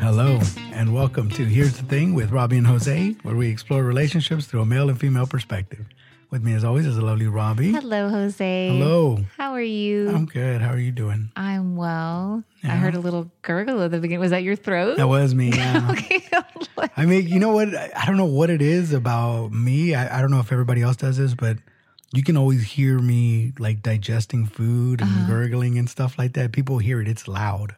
Hello, and welcome to Here's the Thing with Robbie and Jose, where we explore relationships through a male and female perspective. With me, as always, is the lovely Robbie. Hello, Jose. Hello. How are you? I'm good. How are you doing? I'm well. I heard a little gurgle at the beginning. Was that your throat? That was me. Yeah. okay. I mean, you know what? I I don't know what it is about me. I, I don't know if everybody else does this, but you can always hear me like digesting food and Uh-huh. gurgling and stuff like that. People hear it. It's loud.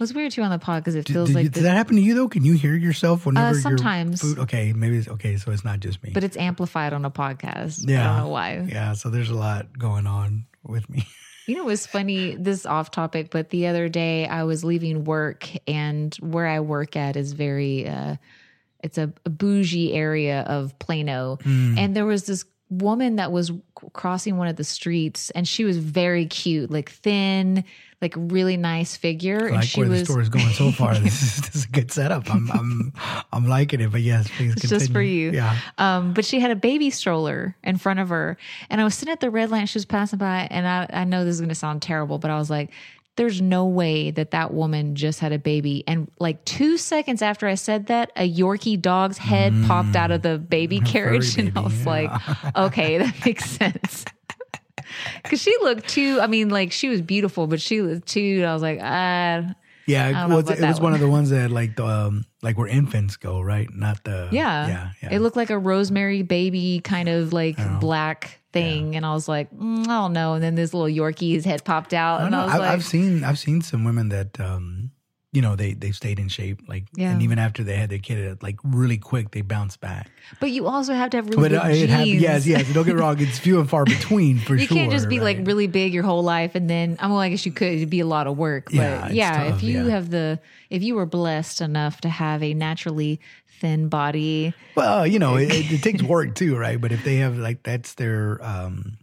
It was weird too on the pod because it Did, feels did like, you- the- did that happen to you though? Can you hear yourself whenever your sometimes. food? Okay, maybe it's okay. So it's not just me. but it's amplified on a podcast. I Yeah. don't know why. Yeah, so there's a lot going on with me. You know, it was funny. This is off topic, but the other day I was leaving work, and where I work at is very, uh, it's a, a bougie area of Plano, Hmm. and there was this woman that was crossing one of the streets, and she was very cute, like thin, like really nice figure, I and like she where the was. story's going so far. this, is, this is a good setup. I'm I'm I'm liking it. But yes, please continue. just for you. Yeah. Um, but she had a baby stroller in front of her. And I was sitting at the red light. She was passing by. And I, I know this is going to sound terrible, but I was like, there's no way that that woman just had a baby. And like two seconds after I said that, a Yorkie dog's head popped out of the baby carriage. And I was yeah. like, okay, that makes sense. Cause she looked too, I mean, like she was beautiful, but she was too, I was like, ah, Yeah, well, it was one one. of the ones that like the um, like where infants go, right? Not the Yeah. yeah, yeah. It looked like a rosemary baby kind of like black thing. And I was like, mm, I don't know. And then this little Yorkie's head popped out. I And. I was I've, like, I've seen I've seen some women that um, you know, they they stayed in shape, like, Yeah. and even after they had their kid, it, like really quick, they bounce back. but you also have to have really But big uh, it happened. genes. Yes, yes. Don't get wrong. It's few and far between for You sure. can't just be like really big your whole life and then I'm. mean I guess you could it'd be a lot of work. But Yeah, yeah, tough, if you yeah. have the if you were blessed enough to have a naturally thin body, Well, you know, it, it, takes work too, right? But if they have like that's their, um,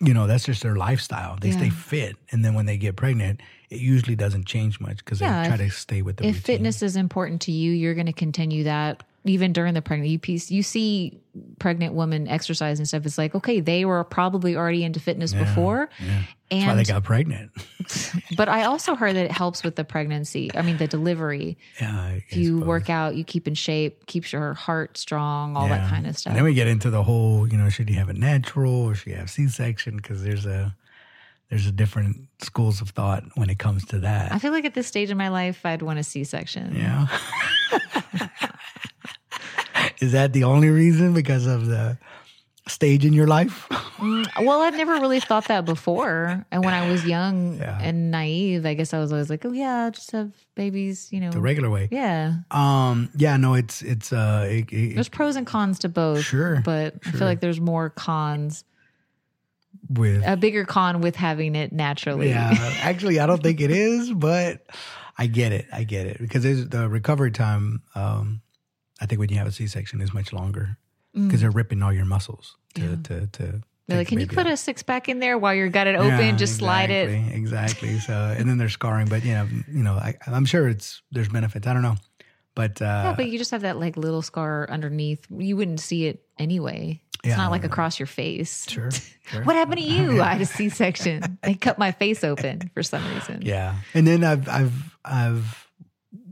you know, that's just their lifestyle. They stay fit, and then when they get pregnant, it usually doesn't change much because Yeah, they try if- to stay with the if routine. fitness is important to you, you're going to continue that even during the pregnancy. You piece, you see pregnant women exercise and stuff. It's like, okay, they were probably already into fitness before. That's why they got pregnant. but I also heard that it helps with the pregnancy. I mean, the delivery. yeah, If you suppose. work out, you keep in shape, keeps your heart strong, all that kind of stuff. And then we get into the whole, you know, should you have it natural or should you have C section? Because there's a there's a different schools of thought when it comes to that. I feel like at this stage in my life, I'd want a C section. Yeah. Is that the only reason because of the stage in your life? Well, I'd never really thought that before. And when I was young Yeah. and naive, I guess I was always like, oh, yeah, just have babies, you know. the regular way. Yeah. Um. Yeah. No. It's it's uh. It, it, There's pros and cons to both. Sure, But I feel like there's more cons, with a bigger con with having it naturally. yeah. Actually, I don't think it is, but I get it. I get it because there's the recovery time. Um. I think when you have a C section is much longer because they're ripping all your muscles to to to. They're like, can you put out." a six pack in there while you're got it open? Yeah, Just slide it. exactly, Exactly. So, and then they're scarring, but you know, you know, I, I'm sure it's there's benefits. I don't know, but uh, Yeah, but you just have that like little scar underneath. You wouldn't see it anyway. It's Yeah. not like across your face. sure, sure. What happened to you? I had a C section. They cut my face open for some reason. Yeah, and then I've I've I've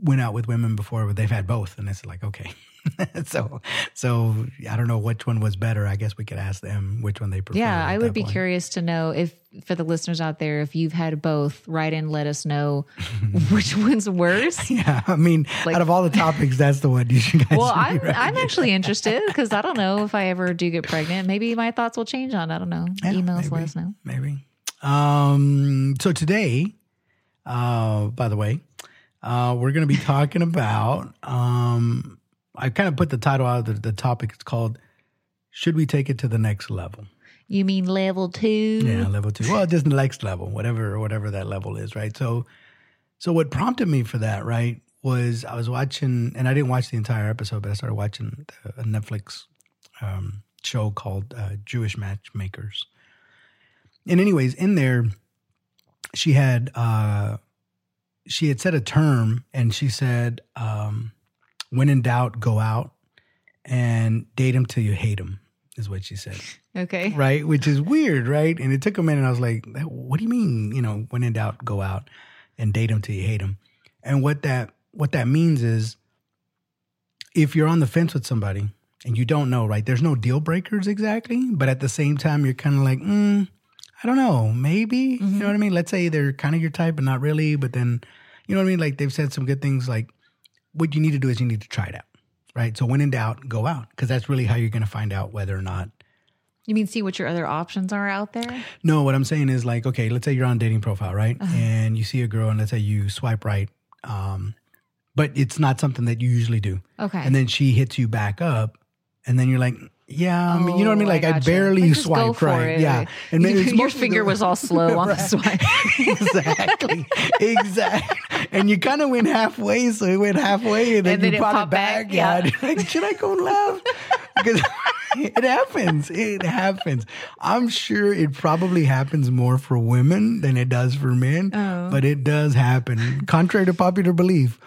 went out with women before, but they've had both, and it's like okay. so so I don't know which one was better. I guess we could ask them which one they prefer. Yeah, I would be point. curious to know if, for the listeners out there, if you've had both, write in, let us know which one's worse. Yeah, I mean, Like- out of all the topics, that's the one you should guys. Well, I'm I'm actually interested because I don't know if I ever do get pregnant. Maybe my thoughts will change on. I don't know. Yeah, Emails, maybe. let us know. maybe. Um, so today, uh, by the way, uh, we're going to be talking about. Um, I kind of put the title out of the, the topic. It's called "Should We Take It to the Next Level?" You mean level two? Yeah, level two. Well, just the next level, whatever, whatever that level is, right? So, so what prompted me for that, right, was I was watching, and I didn't watch the entire episode, but I started watching the, a Netflix um, show called uh, Jewish Matchmakers. And anyways, in there, she had uh, she had said a term, and she said, um, "When in doubt, go out and date him till you hate him." Is what she said Okay. right? Which is weird, right? And it took a minute. I was like, "What do you mean? You know, when in doubt, go out and date him till you hate him." And what that what that means is if you're on the fence with somebody and you don't know, right? There's no deal breakers exactly, but at the same time, you're kind of like, mm, I don't know, maybe. You know what I mean? Let's say they're kind of your type, but not really. But then, you know what I mean? Like they've said some good things. Like what you need to do is you need to try it out, right? So when in doubt, go out because that's really how you're going to find out whether or not. You mean see what your other options are out there? No, what I'm saying is like, okay, let's say you're on dating profile, right? And you see a girl, and let's say you swipe right, um, but it's not something that you usually do. Okay. And then she hits you back up, and then you're like, yeah, I mean, you know what I mean? Oh, I Like I, barely Like, just swipe right. it. Yeah. And maybe it's your finger the- was all slow on the swipe. exactly. exactly. And you kind of went halfway, so it went halfway, and then, And then you it brought it back. back, Yeah. yeah. Like, should I go left? Because it happens. It happens. I'm sure it probably happens more for women than it does for men, Oh. but it does happen, contrary to popular belief.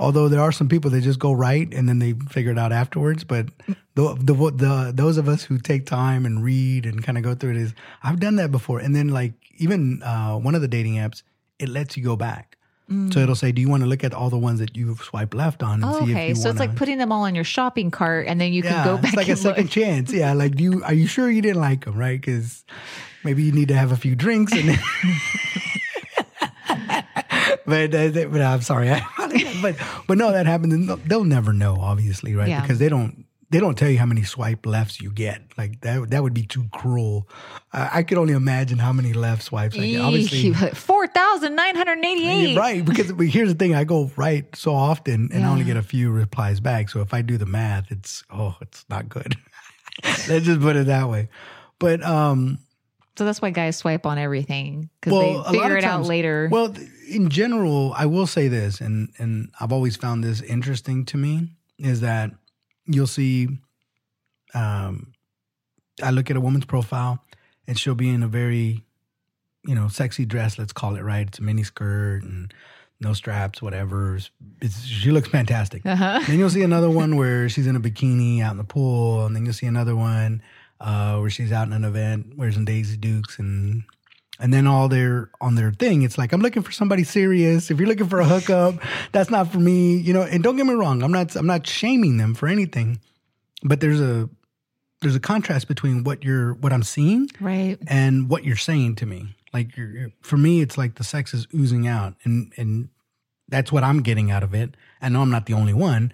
Although there are some people that just go right and then they figure it out afterwards, but the the, the those of us who take time and read and kind of go through it is I've done that before. And then like even uh, one of the dating apps, it lets you go back. So it'll say, "Do you want to look at all the ones that you've swiped left on and Oh, see if okay, you so want it's like putting them all in your shopping cart, and then you can yeah, go back. it's like a look. second chance. Yeah, like do you are you sure you didn't like them, right? Because maybe you need to have a few drinks and. but uh, but I'm sorry, but but no, that happens. and They'll never know, obviously, right? Yeah. Because they don't they don't tell you how many swipe lefts you get. Like that that would be too cruel. I I could only imagine how many left swipes I get. Obviously, four thousand nine hundred eighty-eight. Right, because here's the thing: I go right so often, and I only get a few replies back. So if I do the math, it's oh, it's not good. Let's just put it that way. But um, So that's why guys swipe on everything because well, they figure it out later. Well, th- in general, I will say this, and and I've always found this interesting to me is that you'll see, um, I look at a woman's profile, and she'll be in a very, you know, sexy dress. Let's call it right. It's a mini skirt and no straps, whatever. It's, she looks fantastic. uh-huh. Then you'll see another one where she's in a bikini out in the pool, and then you'll see another one uh, where she's out in an event, wearing some Daisy Dukes, and and then all their on their thing, it's like I'm looking for somebody serious. If you're looking for a hookup, that's not for me, you know. And don't get me wrong, I'm not I'm not shaming them for anything, but there's a there's a contrast between what you're what I'm seeing Right. and what you're saying to me. Like you're, you're- for me, it's like the sex is oozing out, and and that's what I'm getting out of it. I know I'm not the only one,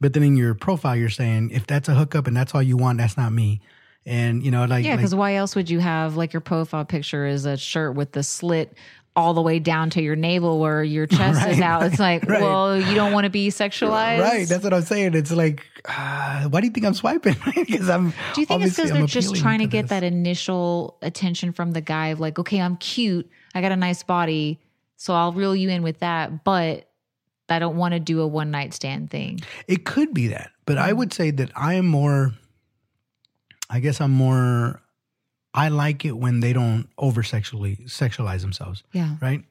but then in your profile, you're saying if that's a hookup and that's all you want, that's not me. And you know, like, Yeah, like- because why else would you have like your profile picture is a shirt with the slit all the way down to your navel where your chest is Right, out? It's like, right. well, you don't want to be sexualized, right, that's what I'm saying. It's like, uh, why do you think I'm swiping? Because I'm. Do you think it's because they're just trying to, to get this. that initial attention from the guy of like, okay, I'm cute, I got a nice body, so I'll reel you in with that, but I don't want to do a one night stand thing. It could be that, but Mm. I would say that I am more. I guess I'm more. I like it when they don't over sexually sexualize themselves, Yeah. right?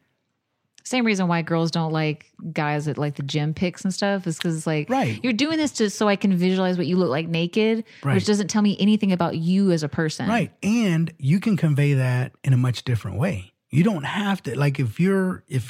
Same reason why girls don't like guys at like the gym pics and stuff is because it's like Right. you're doing this just so I can visualize what you look like naked, Right. which doesn't tell me anything about you as a person. Right. And you can convey that in a much different way. You don't have to like if you're if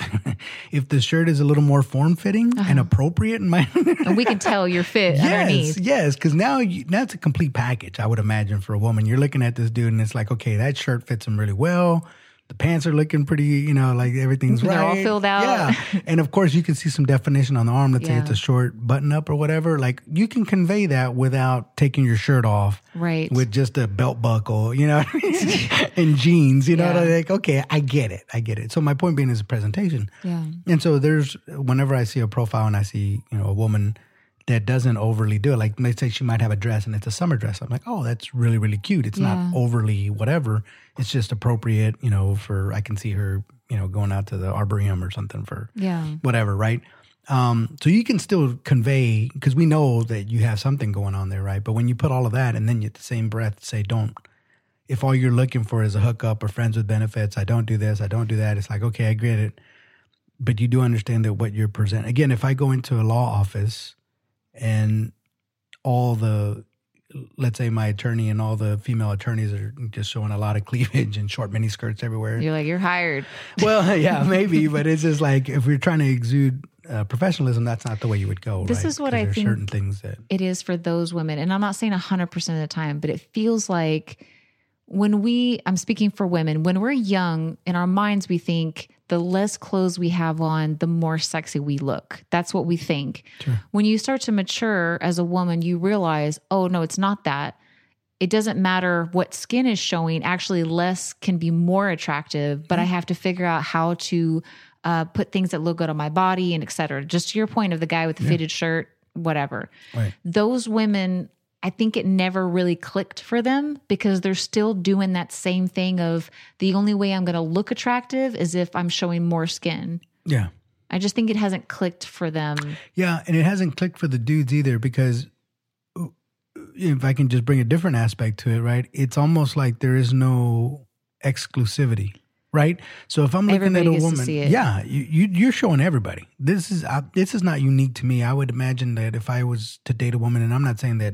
if the shirt is a little more form fitting and uh-huh. appropriate in my And we can tell you're fit Yes, underneath. yes, because now you, now it's a complete package. I would imagine for a woman, you're looking at this dude and it's like, okay, that shirt fits him really well. The pants are looking pretty, you know, like everything's They're right. all filled out. Yeah, and of course you can see some definition on the arm. Let's say it's a short button up or whatever. Like you can convey that without taking your shirt off Right. with just a belt buckle, you know, and jeans, you know, Yeah. like, okay, I get it. I get it. So my point being is a presentation. Yeah. And so there's, whenever I see a profile and I see, you know, a woman that doesn't overly do it, like let's say she might have a dress and it's a summer dress. I'm like, oh, that's really, really cute. It's Yeah. not overly whatever. It's just appropriate, you know, for, I can see her, you know, going out to the Arboretum or something for Yeah. whatever, right? Um, so you can still convey because we know that you have something going on there, right? But when you put all of that and then you at the same breath say, "Don't," if all you're looking for is a hookup or friends with benefits, I don't do this, I don't do that. It's like, okay, I get it, but you do understand that what you're presenting. Again, if I go into a law office and all the let's say my attorney and all the female attorneys are just showing a lot of cleavage and short mini skirts everywhere You're like, you're hired. well, yeah, maybe, but it's just like if we're trying to exude uh, professionalism, that's not the way you would go. This right? is what I there are think- Certain things that it is for those women. And I'm not saying 100% of the time, but it feels like when we, I'm speaking for women, when we're young, in our minds, we think the less clothes we have on, the more sexy we look. That's what we think. When you start to mature as a woman, you realize, oh, no, it's not that. It doesn't matter what skin is showing. Actually, less can be more attractive, but I have to figure out how to uh, put things that look good on my body and et cetera. Just to your point of the guy with the fitted shirt, whatever right. those women i think it never really clicked for them because they're still doing that same thing of the only way i'm going to look attractive is if i'm showing more skin Yeah. i just think it hasn't clicked for them Yeah, and it hasn't clicked for the dudes either because if I can just bring a different aspect to it, right? It's almost like there is no exclusivity, right? So if I'm looking Everybody at a woman, yeah, you, you you're showing everybody. This is uh, this is not unique to me. I would imagine that if I was to date a woman, and I'm not saying that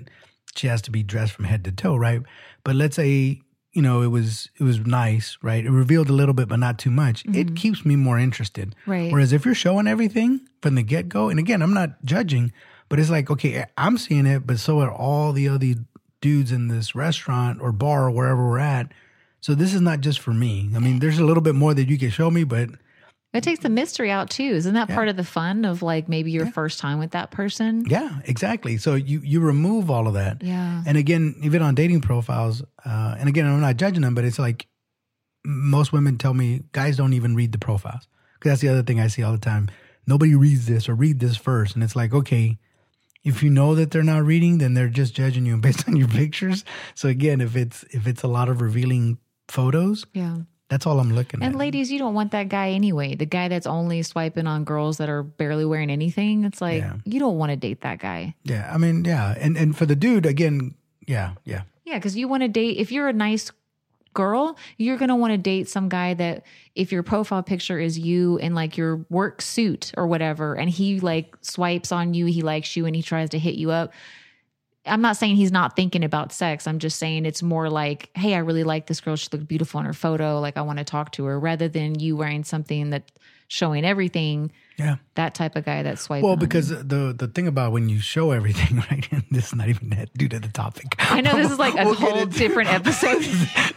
she has to be dressed from head to toe, right? But let's say you know it was it was nice, right? It revealed a little bit, but not too much. It keeps me more interested. Mm-hmm. Right. Whereas if you're showing everything from the get go, and again, I'm not judging, but it's like, okay, I'm seeing it, but so are all the other dudes in this restaurant or bar or wherever we're at. So this is not just for me. I mean, there's a little bit more that you can show me, but it takes the mystery out too isn't that part of the fun of like maybe your first time with that person yeah, exactly. So you you remove all of that. yeah And again, even on dating profiles, uh, and again, I'm not judging them, but it's like most women tell me guys don't even read the profiles because that's the other thing I see all the time. Nobody reads this or read this first, and it's like okay, if you know that they're not reading, then they're just judging you based on your pictures. So again, if it's if it's a lot of revealing photos, yeah that's all I'm looking and at. And ladies you don't want that guy anyway the guy that's only swiping on girls that are barely wearing anything it's like Yeah. you don't want to date that guy yeah, I mean, yeah, and and for the dude, again, yeah, yeah, Yeah, because you want to date, if you're a nice girl, you're going to want to date some guy that, if your profile picture is you in like your work suit or whatever, and he like swipes on you, he likes you, and he tries to hit you up. I'm not saying he's not thinking about sex. I'm just saying it's more like, hey, I really like this girl. She looked beautiful in her photo. Like, I want to talk to her rather than you wearing something that showing everything. yeah. That type of guy that's swiping. Well, because the the thing about when you show everything, right? And this is not even that due to the topic. I know this is like a We'll whole different episode.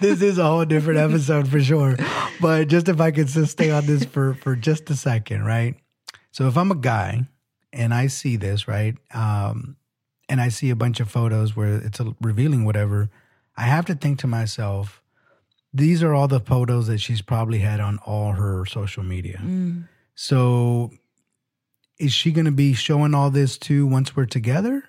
this is a whole different episode for sure. But just if I could just stay on this for for just a second, right? So if I'm a guy and I see this, right, um, and I see a bunch of photos where it's a, revealing whatever, I have to think to myself, these are all the photos that she's probably had on all her social media. Mm. So is she going to be showing all this too once we're together?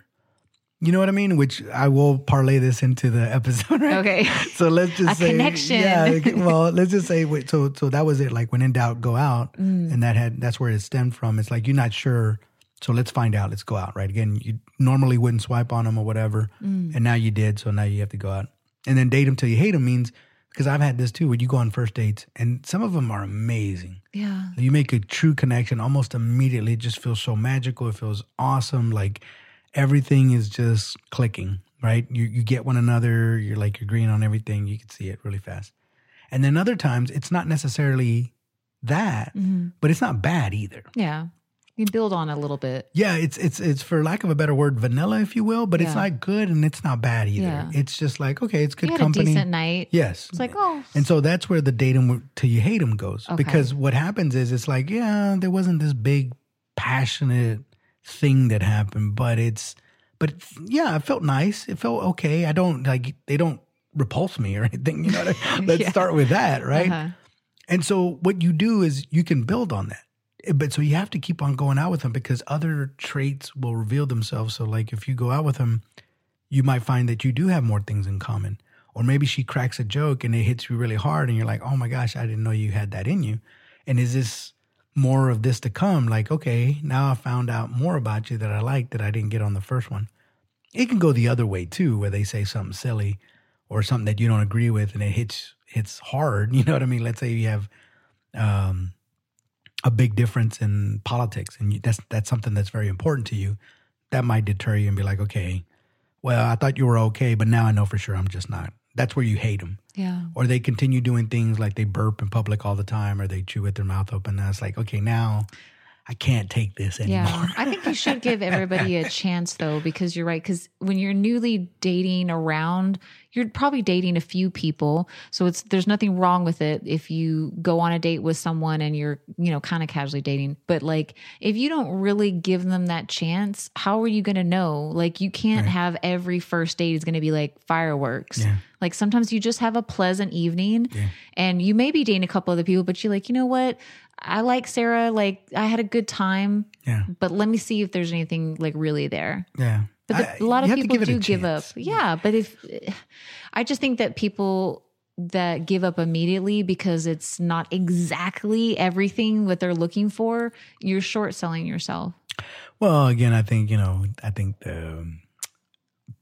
You know what I mean? Which I will parlay this into the episode, right? Okay. So let's just A say, connection. Yeah. Well, let's just say, wait, so so that was it. Like when in doubt, go out, Mm. and that had that's where it stemmed from. It's like you're not sure, so let's find out. Let's go out, right? Again, you normally wouldn't swipe on them or whatever, Mm. and now you did, so now you have to go out and then date them till you hate them. Means because I've had this too, where you go on first dates, and some of them are amazing. Yeah. You make a true connection almost immediately. It just feels so magical. It feels awesome. Like everything is just clicking, right? You you get one another. You're like you're agreeing on everything. You can see it really fast. And then other times it's not necessarily that, hmm but it's not bad either. Yeah. You can build on it a little bit. Yeah, it's it's it's for lack of a better word, vanilla, if you will. But it's not good and it's not bad either. Yeah. It's just like okay, it's good company. a decent night. yes, It's like, oh, And so that's where the date 'em till you hate him goes. Okay. Because what happens is it's like, yeah, there wasn't this big passionate thing that happened, but it's, but it's, yeah, it felt nice. It felt okay. I don't like, they don't repulse me or anything. You know, let's Yeah. start with that. Right. uh-huh. And so what you do is you can build on that. But so you have to keep on going out with them because other traits will reveal themselves. So like if you go out with them, you might find that you do have more things in common. Or maybe she cracks a joke and it hits you really hard and you're like, "Oh my gosh, I didn't know you had that in you." And is this more of this to come? Like, okay, now I found out more about you that I like that I didn't get on the first one. It can go the other way too, where they say something silly or something that you don't agree with and it hits hits hard. You know what I mean? Let's say you have um, a big difference in politics, and you, that's that's something that's very important to you. That might deter you and be like, okay, well, I thought you were okay, but now I know for sure I'm just not. That's where you hate them, Yeah. or they continue doing things like they burp in public all the time, or they chew with their mouth open. And it's like, okay, now I can't take this anymore. Yeah, I think you should give everybody a chance though, because you're right. Because when you're newly dating around, you're probably dating a few people, so it's there's nothing wrong with it if you go on a date with someone and you're you know kind of casually dating. But like if you don't really give them that chance, how are you going to know? Like you can't have every first date is going to be like fireworks. Yeah. Like sometimes you just have a pleasant evening, and you may be dating a couple other people, but you're like, you know what? I like Sarah. Like I had a good time, Yeah. but let me see if there's anything like really there. Yeah. But the, I- a lot of people give do give up. Yeah, but if I just think that people that give up immediately because it's not exactly everything that they're looking for, you're short selling yourself. Well, again, I think you know, I think the um,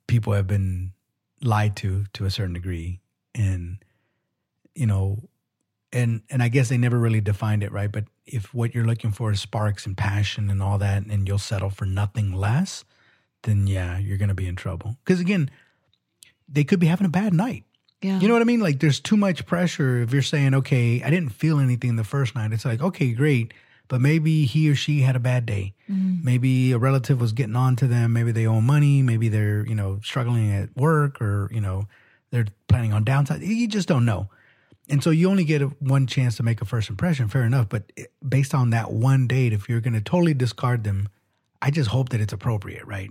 people have been lied to to a certain degree, and you know, and and I guess they never really defined it right. But if what you're looking for is sparks and passion and all that, and you'll settle for nothing less, then yeah, you're going to be in trouble. Because again, they could be having a bad night. Yeah. You know what I mean? Like there's too much pressure if you're saying, okay, I didn't feel anything the first night. It's like, okay, great. But maybe he or she had a bad day. Mm-hmm. Maybe a relative was getting on to them. Maybe they owe money. Maybe they're, you know, struggling at work or, you know, they're planning on downside. You just don't know. And so you only get a, one chance to make a first impression. Fair enough. But based on that one date, if you're going to totally discard them, I just hope that it's appropriate, right?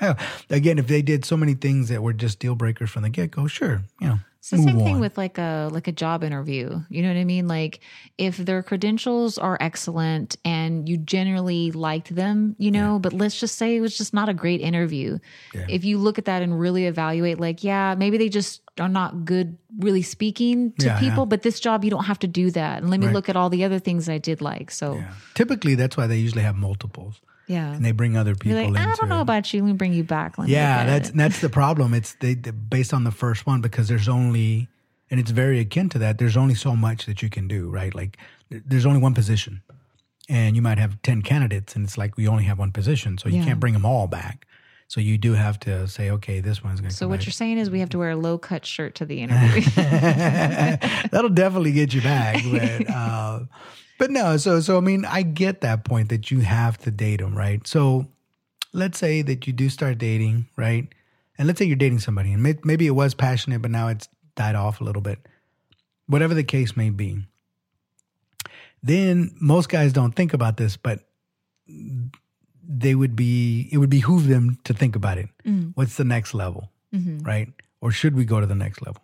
Again, if they did so many things that were just deal breakers from the get go, sure, you know, It's the same thing on. with like a like a job interview. You know what I mean? Like if their credentials are excellent and you generally liked them, you know, but let's just say it was just not a great interview. Yeah. If you look at that and really evaluate, like, yeah, maybe they just are not good really speaking to Yeah, people, yeah. but this job you don't have to do that. And let me Right. look at all the other things I did like. So Yeah. Typically, that's why they usually have multiples, yeah. and they bring other people like, I don't know it. about you. Let me bring you back. Let Yeah, that's it." that's the problem. It's they, they based on the first one because there's only, and it's very akin to that. There's only so much that you can do, right? Like there's only one position, and you might have ten candidates, and it's like we only have one position, so you can't bring them all back. So you do have to say, okay, this one's going to. So what you're saying is we have to wear a low cut shirt to the interview. That'll definitely get you back, but uh, but no. So so I mean, I get that point that you have to date them, right? So let's say that you do start dating, right? And let's say you're dating somebody, and may, maybe it was passionate, but now it's died off a little bit. Whatever the case may be, then most guys don't think about this, but they would be it would behoove them to think about it. Mm. What's the next level, mm-hmm. right? Or should we go to the next level?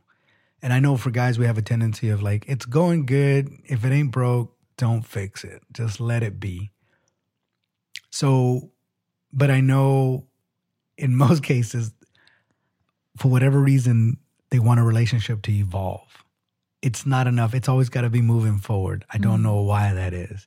And I know for guys, we have a tendency of like, it's going good. If it ain't broke, don't fix it. Just let it be. So, but I know in most cases, for whatever reason, they want a relationship to evolve. It's not enough. It's always got to be moving forward. I don't mm. know why that is.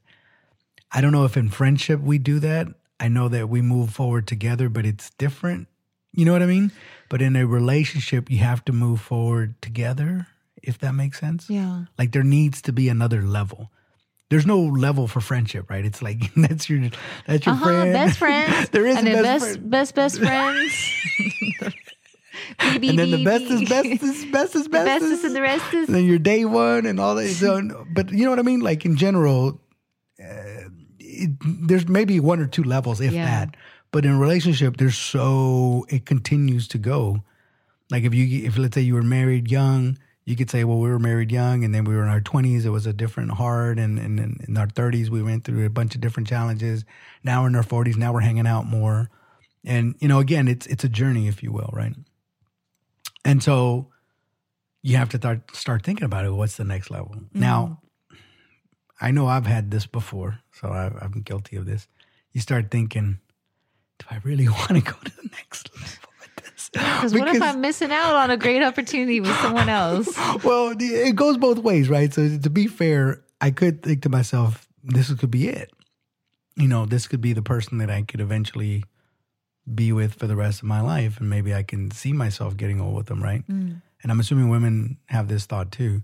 I don't know if in friendship we do that. I know that we move forward together, but it's different. You know what I mean? But in a relationship, you have to move forward together, if that makes sense. yeah. Like there needs to be another level. There's no level for friendship, right? It's like that's your that's your Uh-huh, friend. best friends. there is and a best, best, friend. best, best friends. And then the best is best is best is The best bestest and the restest. and then your day one and all that. So, but you know what I mean? Like in general, uh, it, there's maybe one or two levels, if Yeah. that. But in relationship, there's so it continues to go. Like if you if let's say you were married young, you could say, well, we were married young, and then we were in our 20s. It was a different hard, and, and, and in our 30s, we went through a bunch of different challenges. Now we're in our 40s. Now we're hanging out more, and you know, again, it's it's a journey, if you will, right? And so you have to start start thinking about it. What's the next level? Now, mm-hmm. I know I've had this before, so I, I'm guilty of this. You start thinking, do I really want to go to the next level with this? Because what if I'm missing out on a great opportunity with someone else? well, it goes both ways, right? So to be fair, I could think to myself, this could be it. You know, this could be the person that I could eventually be with for the rest of my life, and maybe I can see myself getting old with them, right? Mm. And I'm assuming women have this thought too.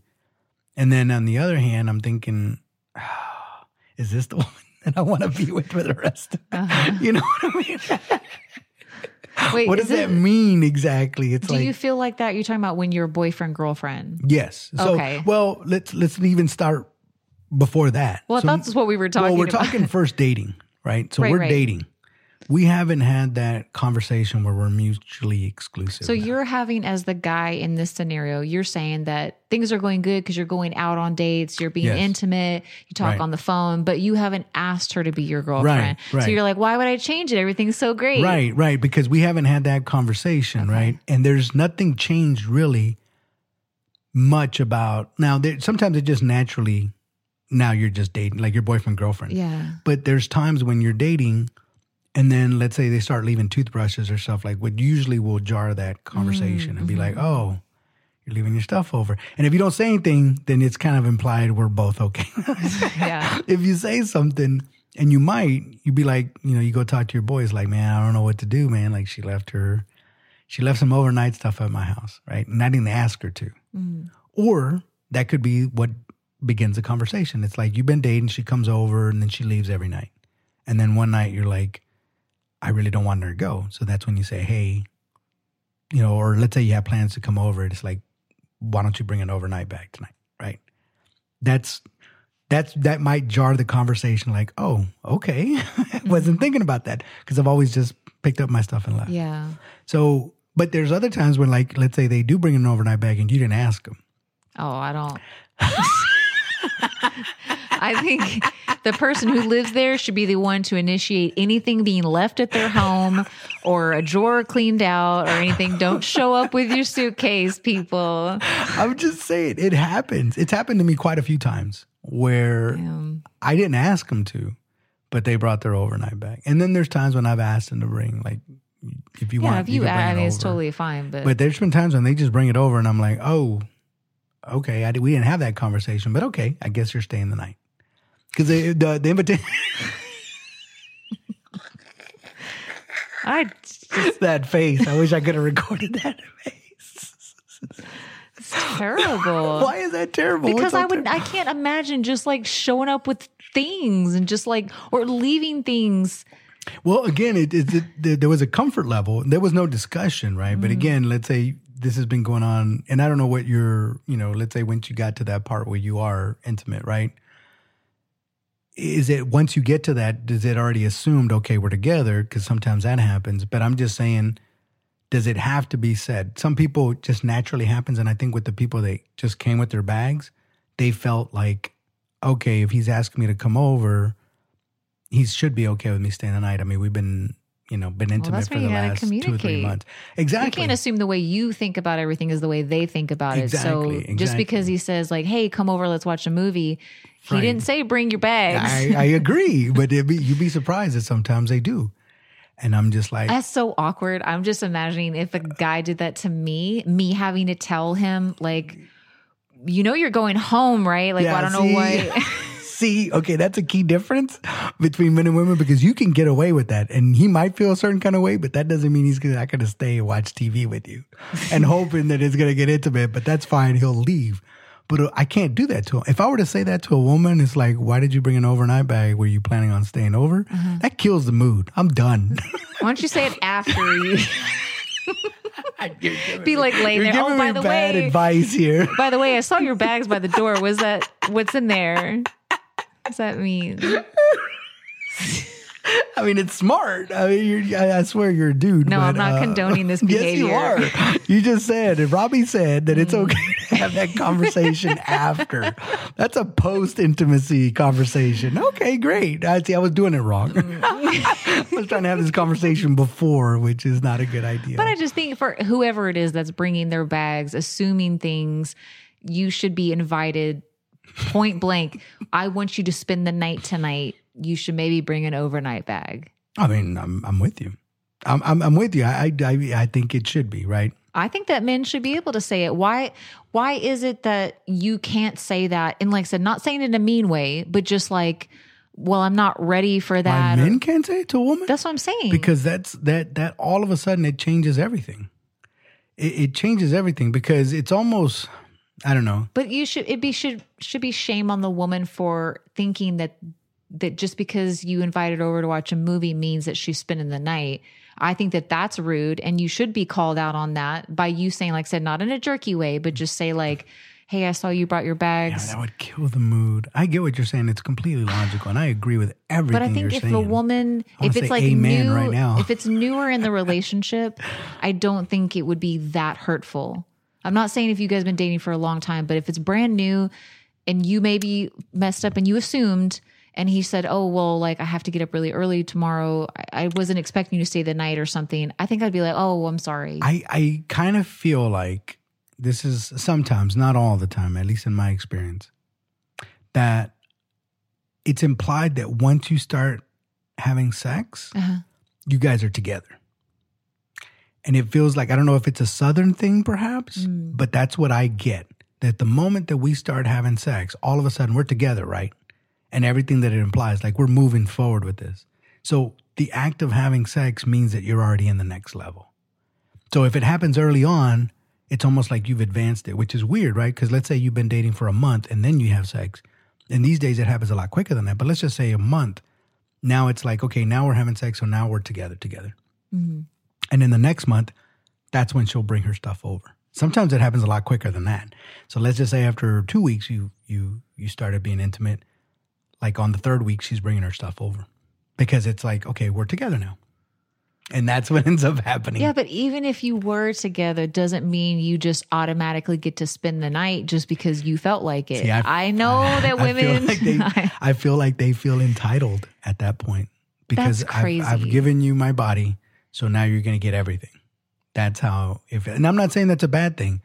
And then on the other hand, I'm thinking, ah, is this the woman that I want to be with for the rest? Of, You know what I mean? Wait, what does that mean exactly? It's Do like you feel like that? You're talking about when you're boyfriend girlfriend. Yes. So, Okay. well, let's let's even start before that. Well, So- that's what we were talking well, we're about. talking first dating, right? So Right, we're right. dating. We haven't had that conversation where we're mutually exclusive. So now. you're having as the guy in this scenario, you're saying that things are going good because you're going out on dates, you're being Yes. intimate, you talk Right. on the phone, but you haven't asked her to be your girlfriend. right. So you're like, why would I change it? Everything's so great. Right, right. Because we haven't had that conversation, right? And there's nothing changed really much about now. There, sometimes it just naturally, now you're just dating, like your boyfriend, girlfriend. Yeah. But there's times when you're dating, and then let's say they start leaving toothbrushes or stuff like what usually will jar that conversation and be mm, like, mm-hmm. oh, you're leaving your stuff over. And if you don't say anything, then it's kind of implied we're both okay. Yeah. if you say something and you might, you'd be like, you know, you go talk to your boys like, man, I don't know what to do, man. Like she left her, she left some overnight stuff at my house, right? And I didn't ask her to. Mm. Or that could be what begins a conversation. It's like you've been dating, she comes over and then she leaves every night. And then one night you're like, I really don't want her to go. So that's when you say, hey, you know, or let's say you have plans to come over. It's like, why don't you bring an overnight bag tonight? Right. That's that's that might jar the conversation like, oh, okay. I wasn't mm-hmm. thinking about that. Because I've always just picked up my stuff and left. Yeah. So but there's other times when like let's say they do bring an overnight bag and you didn't ask them. Oh, I don't. I think the person who lives there should be the one to initiate anything being left at their home or a drawer cleaned out or anything. Don't show up with your suitcase, people. I'm just saying it happens. It's happened to me quite a few times where I didn't ask them to, but they brought their overnight bag. And then there's times when I've asked them to bring like if you yeah, want if you can bring add, it it's totally fine. But, But there's been times when they just bring it over, and I'm like, oh, okay, I, we didn't have that conversation, but okay, I guess you're staying the night because the the invitation I just, that face. I wish I could have recorded that face. it's terrible. Why is that terrible? because I would, I can't imagine just like showing up with things and just like, or leaving things. Well, again, it, it, it, there- there was a comfort level. There was no discussion, right? Mm-hmm. But again, let's say this has been going on, and I don't know what your, you know, let's say once you got to that part where you are intimate, right? Is it once you get to that, does it already assumed, okay, we're together? Because sometimes that happens. But I'm just saying, does it have to be said? Some people just naturally happens. And I think with the people that just came with their bags, they felt like, okay, if he's asking me to come over, he should be okay with me staying the night. I mean, we've been, you know, been intimate that's for the you last two or three months. You Exactly. can't assume the way you think about everything is the way they think about it. So Exactly, just because he says like, "Hey, come over, let's watch a movie," he Right. didn't say bring your bags. I, I agree, but it'd be, you'd be surprised that sometimes they do. And I'm just like, That's so awkward. I'm just imagining if a guy did that to me, me having to tell him like, you know, you're going home, right? Like, Yeah, I don't see? know why. see, okay, that's a key difference between men and women because you can get away with that. And he might feel a certain kind of way, but that doesn't mean he's not going to stay and watch TV with you and hoping that it's going to get intimate, but that's fine. He'll leave. But uh, I can't do that to him. If I were to say that to a woman, it's like, why did you bring an overnight bag? Were you planning on staying over? Mm-hmm. That kills the mood. I'm done. Why don't you say it after you be like laying there? Oh, by me the bad way, advice here. by the way, I saw your bags by the door. Was that what's in there? What's that mean? I mean, it's smart. I mean, you're, I, I swear you're a dude. No, I'm not uh, condoning this behavior. Yes, you are. You just said, and Robbie said that Mm. it's okay to have that conversation after. That's a post intimacy conversation. Okay, great. I see. I was doing it wrong. Mm. I was trying to have this conversation before, which is not a good idea. But I just think for whoever it is that's bringing their bags, assuming things, you should be invited point blank. I want you to spend the night tonight. You should maybe bring an overnight bag. I mean, I'm I'm with you. I'm I'm, I'm with you. I, I I think it should be right. I think that men should be able to say it. Why why is it that you can't say that? And like I said, not saying it in a mean way, but just like, well, I'm not ready for that. or- men can't say it to a woman. that's what I'm saying. because that's that that all of a sudden it changes everything. It, it changes everything because it's almost I don't know. But you should it be should should be shame on the woman for thinking that that just because you invited over to watch a movie means that she's spending the night. I think that that's rude, and you should be called out on that by you saying, like I said, not in a jerky way, but just say like, hey, I saw you brought your Yeah, bags. that would kill the mood. I get what you're saying. It's completely logical, and I agree with everything but I think if saying. the woman, if it's like new, right now. if it's newer in the relationship, I don't think it would be that hurtful. I'm not saying if you guys been dating for a long time, but if it's brand new and you maybe messed up and you assumed, and he said, "Oh well, like I have to get up really early tomorrow. I, I wasn't expecting you to stay the night or something." I think I'd be like, "Oh, I'm sorry." I, I kind of feel like this is sometimes, not all the time, at least in my experience, that it's implied that once you start having sex, Uh-huh. you guys are together. And it feels like, I don't know if it's a Southern thing perhaps, Mm. but that's what I get. That the moment that we start having sex, all of a sudden we're together, right? And everything that it implies, like we're moving forward with this. So the act of having sex means that you're already in the next level. So if it happens early on, it's almost like you've advanced it, which is weird, right? Because let's say you've been dating for a month and then you have sex. And these days it happens a lot quicker than that. But let's just say a month. Now it's like, okay, now we're having sex, so now we're together together. Mhm. And in the next month, that's when she'll bring her stuff over. Sometimes it happens a lot quicker than that. So let's just say after two weeks you you you started being intimate. Like on the third week, she's bringing her stuff over because it's like, okay, we're together now, and that's what ends up happening. Yeah, but even if you were together, doesn't mean you just automatically get to spend the night just because you felt like it. See, I, know that I feel women. like they, I feel like they feel entitled at that point because I've, I've given you my body, so now you're going to get everything. That's how. If and I'm not saying that's a bad thing,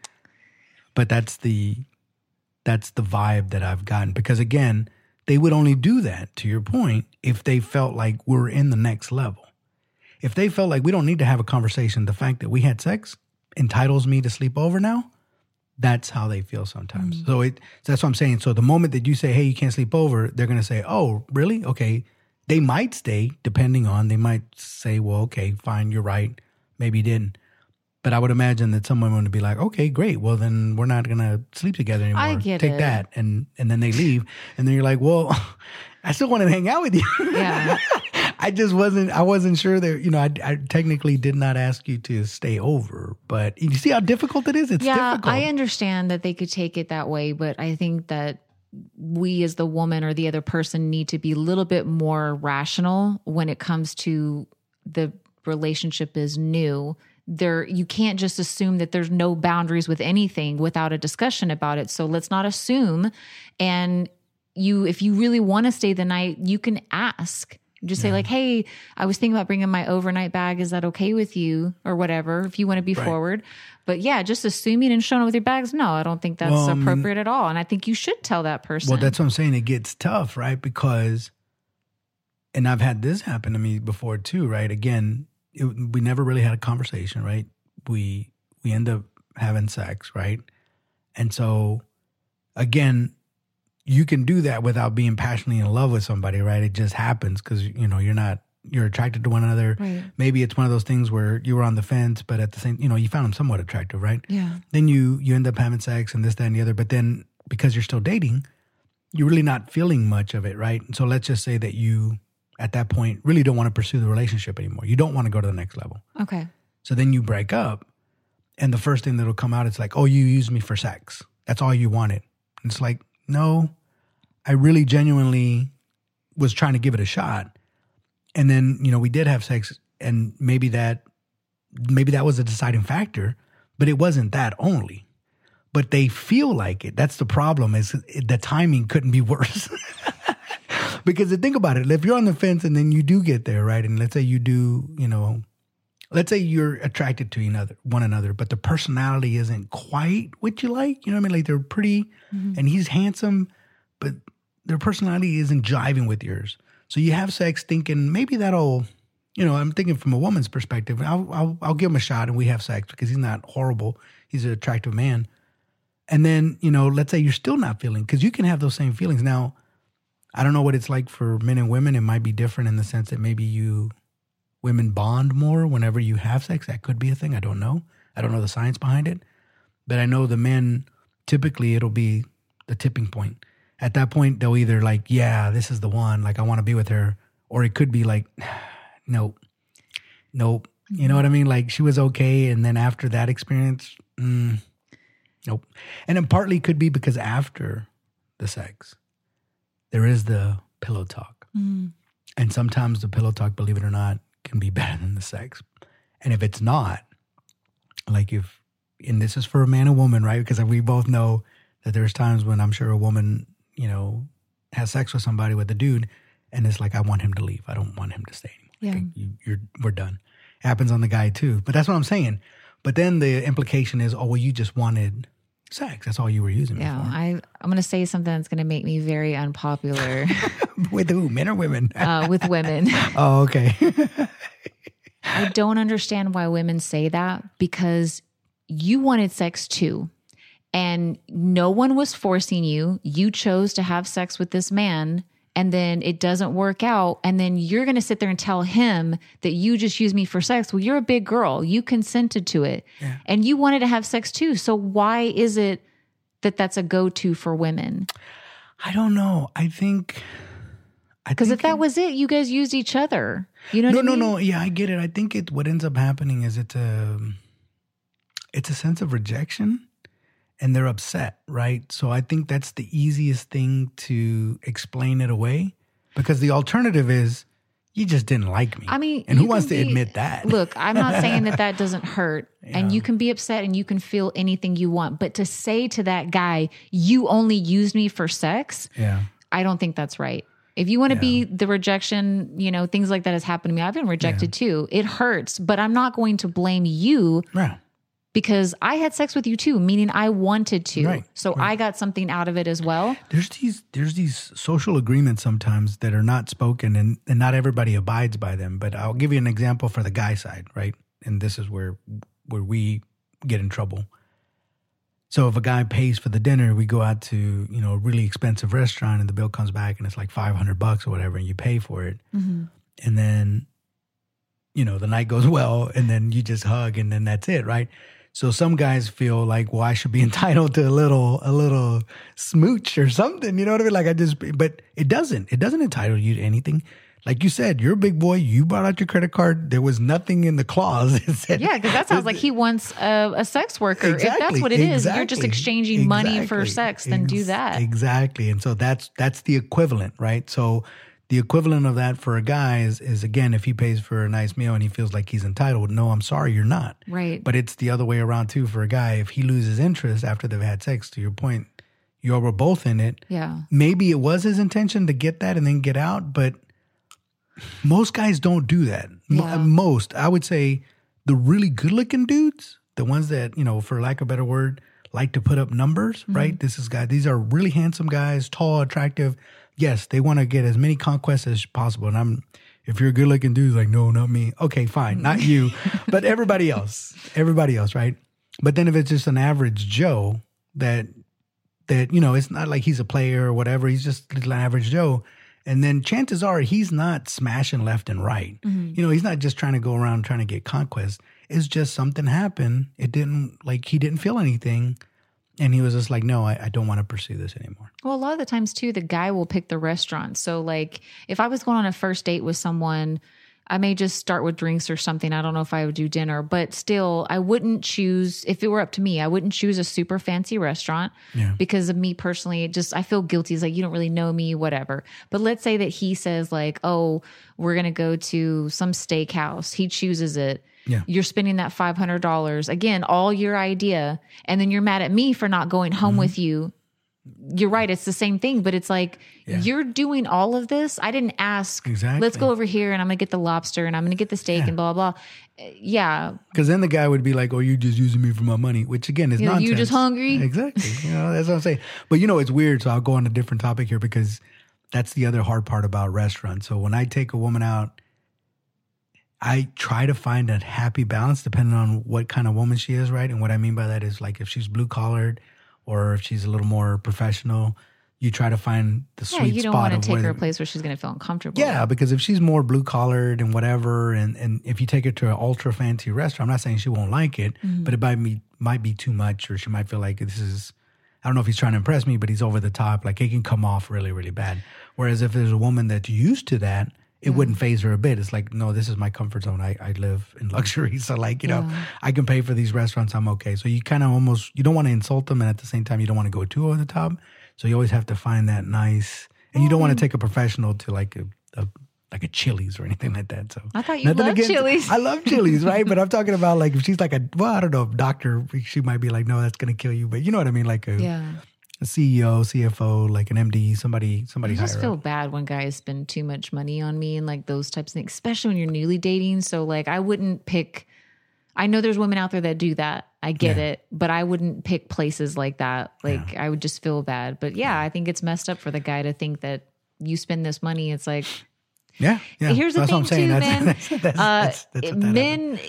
but that's the that's the vibe that I've gotten because again, they would only do that to your point if they felt like we're in the next level. If they felt like we don't need to have a conversation, the fact that we had sex entitles me to sleep over now. That's how they feel sometimes. Mm-hmm. So it so that's what I'm saying. So the moment that you say, "Hey, you can't sleep over," they're going to say, "Oh, really? Okay." They might stay depending on they might say, "Well, okay, fine, you're right. Maybe you didn't." But I would imagine that someone would be like, "Okay, great. Well, then we're not going to sleep together anymore. I get Take it. that." And and then they leave and then you're like, "Well, I still want to hang out with you." Yeah. I just wasn't. I wasn't sure that you know. I, I technically did not ask you to stay over, but you see how difficult it is. It's yeah, difficult. I understand that they could take it that way, but I think that we as the woman or the other person need to be a little bit more rational when it comes to the relationship is new. There you can't just assume that there's no boundaries with anything without a discussion about it. So let's not assume and you if you really want to stay the night, you can ask. Just say like, "Hey, I was thinking about bringing my overnight bag. Is that okay with you, or whatever? If you want to be Right. forward." But yeah, just assuming and showing up with your bags, no, I don't think that's Well, mm, appropriate at all. And I think you should tell that person. Well, that's what I'm saying. It gets tough, right? Because, and I've had this happen to me before too, right? Again, it, we never really had a conversation, right? We we end up having sex, right? And so, again, you can do that without being passionately in love with somebody, right? It just happens because you know you're not you're attracted to one another. right. Maybe it's one of those things where you were on the fence, but at the same, you know, you found them somewhat attractive, right? Yeah. then you you end up having sex and this that and the other but then because you're still dating you're really not feeling much of it right so let's just say that you at that point really don't want to pursue the relationship anymore you don't want to go to the next level Okay. so then you break up and the first thing that'll come out is like oh you used me for sex that's all you wanted and it's like no i really genuinely was trying to give it a shot. And then you know we did have sex and maybe that maybe that was a deciding factor but it wasn't that only. But they feel like it. That's the problem is the timing couldn't be worse. Because think about it if you're on the fence and then you do get there right and let's say you do you know let's say you're attracted to another one another but the personality isn't quite what you like you know what i mean? Like they're pretty mm-hmm. and he's handsome but their personality isn't jiving with yours. So you have sex thinking maybe that'll you know i'm thinking from a woman's perspective i'll i'll, I'll give him a shot and we have sex because he's not horrible. He's an attractive man. And then you know let's say you're still not feeling because you can have those same feelings. Now i don't know what it's like for men and women. It might be different in the sense that maybe you women bond more whenever you have sex? That could be a thing. I don't know. I don't know the science behind it. But i know the men typically it'll be the tipping point. At that point they'll either like yeah this is the one like i want to be with her or it could be like nope. Nope. You know what i mean? Like she was okay and then after that experience mm, Nope. And it partly could be because after the sex, there is the pillow talk. And sometimes the pillow talk, believe it or not, can be better than the sex. And if it's not, like if, and this is for a man and woman, right? Because we both know that there's times when I'm sure a woman, you know, has sex with somebody with a dude, and it's like I want him to leave. I don't want him to stay anymore. Yeah. Like, you, you're we're done. happens on the guy too. But that's what I'm saying. But then the implication is, oh well, you just wanted sex. That's all you were using me Yeah, I I'm gonna say something that's gonna make me very unpopular with who? Men or women? uh, with women. oh, okay. I don't understand why women say that because you wanted sex too. And no one was forcing you. You chose to have sex with this man, and then it doesn't work out. And then you're going to sit there and tell him that you just used me for sex. Well, you're a big girl. You consented to it, and you wanted to have sex too. So why is it that that's a go to for women? I don't know. I think Because if that was it, you guys used each other. You know no, what I no, mean? no. Yeah, I get it. I think it. What ends up happening is it's a, it's a sense of rejection, and they're upset, right? So I think that's the easiest thing to explain it away, because the alternative is you just didn't like me. I mean, and who wants can to admit that? Look, I'm not saying that that doesn't hurt, and you can be upset and you can feel anything you want, but to say to that guy, "You only used me for sex," yeah, I don't think that's right. If you want to be the rejection, you know, things like that has happened to me. I've been rejected too. It hurts, but I'm not going to blame you yeah, because I had sex with you too, meaning I wanted to. Right, So I got something out of it as well. there's these there's these social agreements sometimes that are not spoken and, and not everybody abides by them but i'll give you an example for the guy side right and this is where where we get in trouble so if a guy pays for the dinner we go out to you know a really expensive restaurant and the bill comes back and it's like 500 bucks or whatever and you pay for it. Mm-hmm. And then you know the night goes well and then you just hug and then that's it right? So some guys feel like well i should be entitled to a little a little smooch or something you know what i mean? Like i just but it doesn't it doesn't entitle you to anything like you said you're a big boy you brought out your credit card there was nothing in the clause that said Yeah, because that sounds like he wants a, a sex worker. Exactly, If that's Exactly, what it is, you're just exactly, exchanging money for sex, then do that. Exactly. And so that's that's the equivalent, right? So the equivalent of that for a guy is is again if he pays for a nice meal and he feels like he's entitled, no, I'm sorry, you're not. Right. But it's the other way around too for a guy. If he loses interest after they've had sex, to your point, you all were both in it. Yeah. Maybe it was his intention to get that and then get out, but most guys don't do that. Yeah. Most, I would say, the really good looking dudes, the ones that, you know, for lack of a better word, like to put up numbers, Mm-hmm. right? This is guy. These are really handsome guys, tall, attractive. Yes, they want to get as many conquests as possible. And I'm, if you're a good looking dude, like, no, not me. Okay, fine, not you, but everybody else, everybody else, right? But then if it's just an average Joe that that you know it's not like he's a player or whatever he's just an average joe and then chances are he's not smashing left and right. Mm-hmm. You know he's not just trying to go around trying to get conquest it's just something happened. It didn't like he didn't feel anything. And he was just like no i, I don't want to pursue this anymore. Well, a lot of the times too, the guy will pick the restaurant. So, like, if I was going on a first date with someone, I may just start with drinks or something. I don't know if I would do dinner, but still, I wouldn't choose, if it were up to me, I wouldn't choose a super fancy restaurant Yeah. because of me personally. Just, I feel guilty. It's like, you don't really know me, whatever. But let's say that he says, like, oh, we're going to go to some steakhouse. He chooses it. Yeah. You're spending that $500. Again, all your idea. And then you're mad at me for not going home mm-hmm. with you you're right. It's the same thing, but it's like Yeah. you're doing all of this. I didn't ask. Exactly. Let's go over here and I'm gonna get the lobster and I'm gonna get the steak and blah blah. blah. Yeah, because then the guy would be like oh you're just using me for my money which again is Yeah, nonsense you just hungry? exactly you know that's what i'm saying but you know it's weird so i'll go on a different topic here because that's the other hard part about restaurants so when i take a woman out I try to find a happy balance depending on what kind of woman she is, right? And what I mean by that is like if she's blue collared or if she's a little more professional, you try to find the yeah. sweet You don't want to take her a place where she's gonna feel uncomfortable. yeah, because if she's more blue collared and whatever, and, and if you take her to an ultra fancy restaurant, I'm not saying she won't like it, Mm-hmm. but it might be might be too much, or she might feel like this is. I don't know if he's trying to impress me, but he's over the top. Like it can come off really, really bad. Whereas if there's a woman that's used to that, it wouldn't faze her a bit. It's like, no, this is my comfort zone. I, I live in luxury. So like, you know, I can pay for these restaurants. I'm okay. So you kind of almost, you don't want to insult them. And at the same time, you don't want to go too over the top. So you always have to find that nice, and you don't want to mm. take a professional to like a, a like a Chili's or anything like that. So I thought you loved against- Chili's. I love Chili's, right? but I'm talking about like if she's like a well, I don't know, doctor, she might be like, no, that's gonna kill you. But you know what I mean, like a, Yeah. A CEO, CFO, like an MD, somebody, somebody I just feel up. bad when guys spend too much money on me and like those types of things, especially when you're newly dating. So like I wouldn't pick I know there's women out there that do that. I get Yeah. it, but I wouldn't pick places like that. Like I would just feel bad. But yeah, I think it's messed up for the guy to think that you spend this money. It's like Yeah, yeah. Here's the that's what I'm thing saying. too, man. That's, that's, that's, uh, that's, that's what that men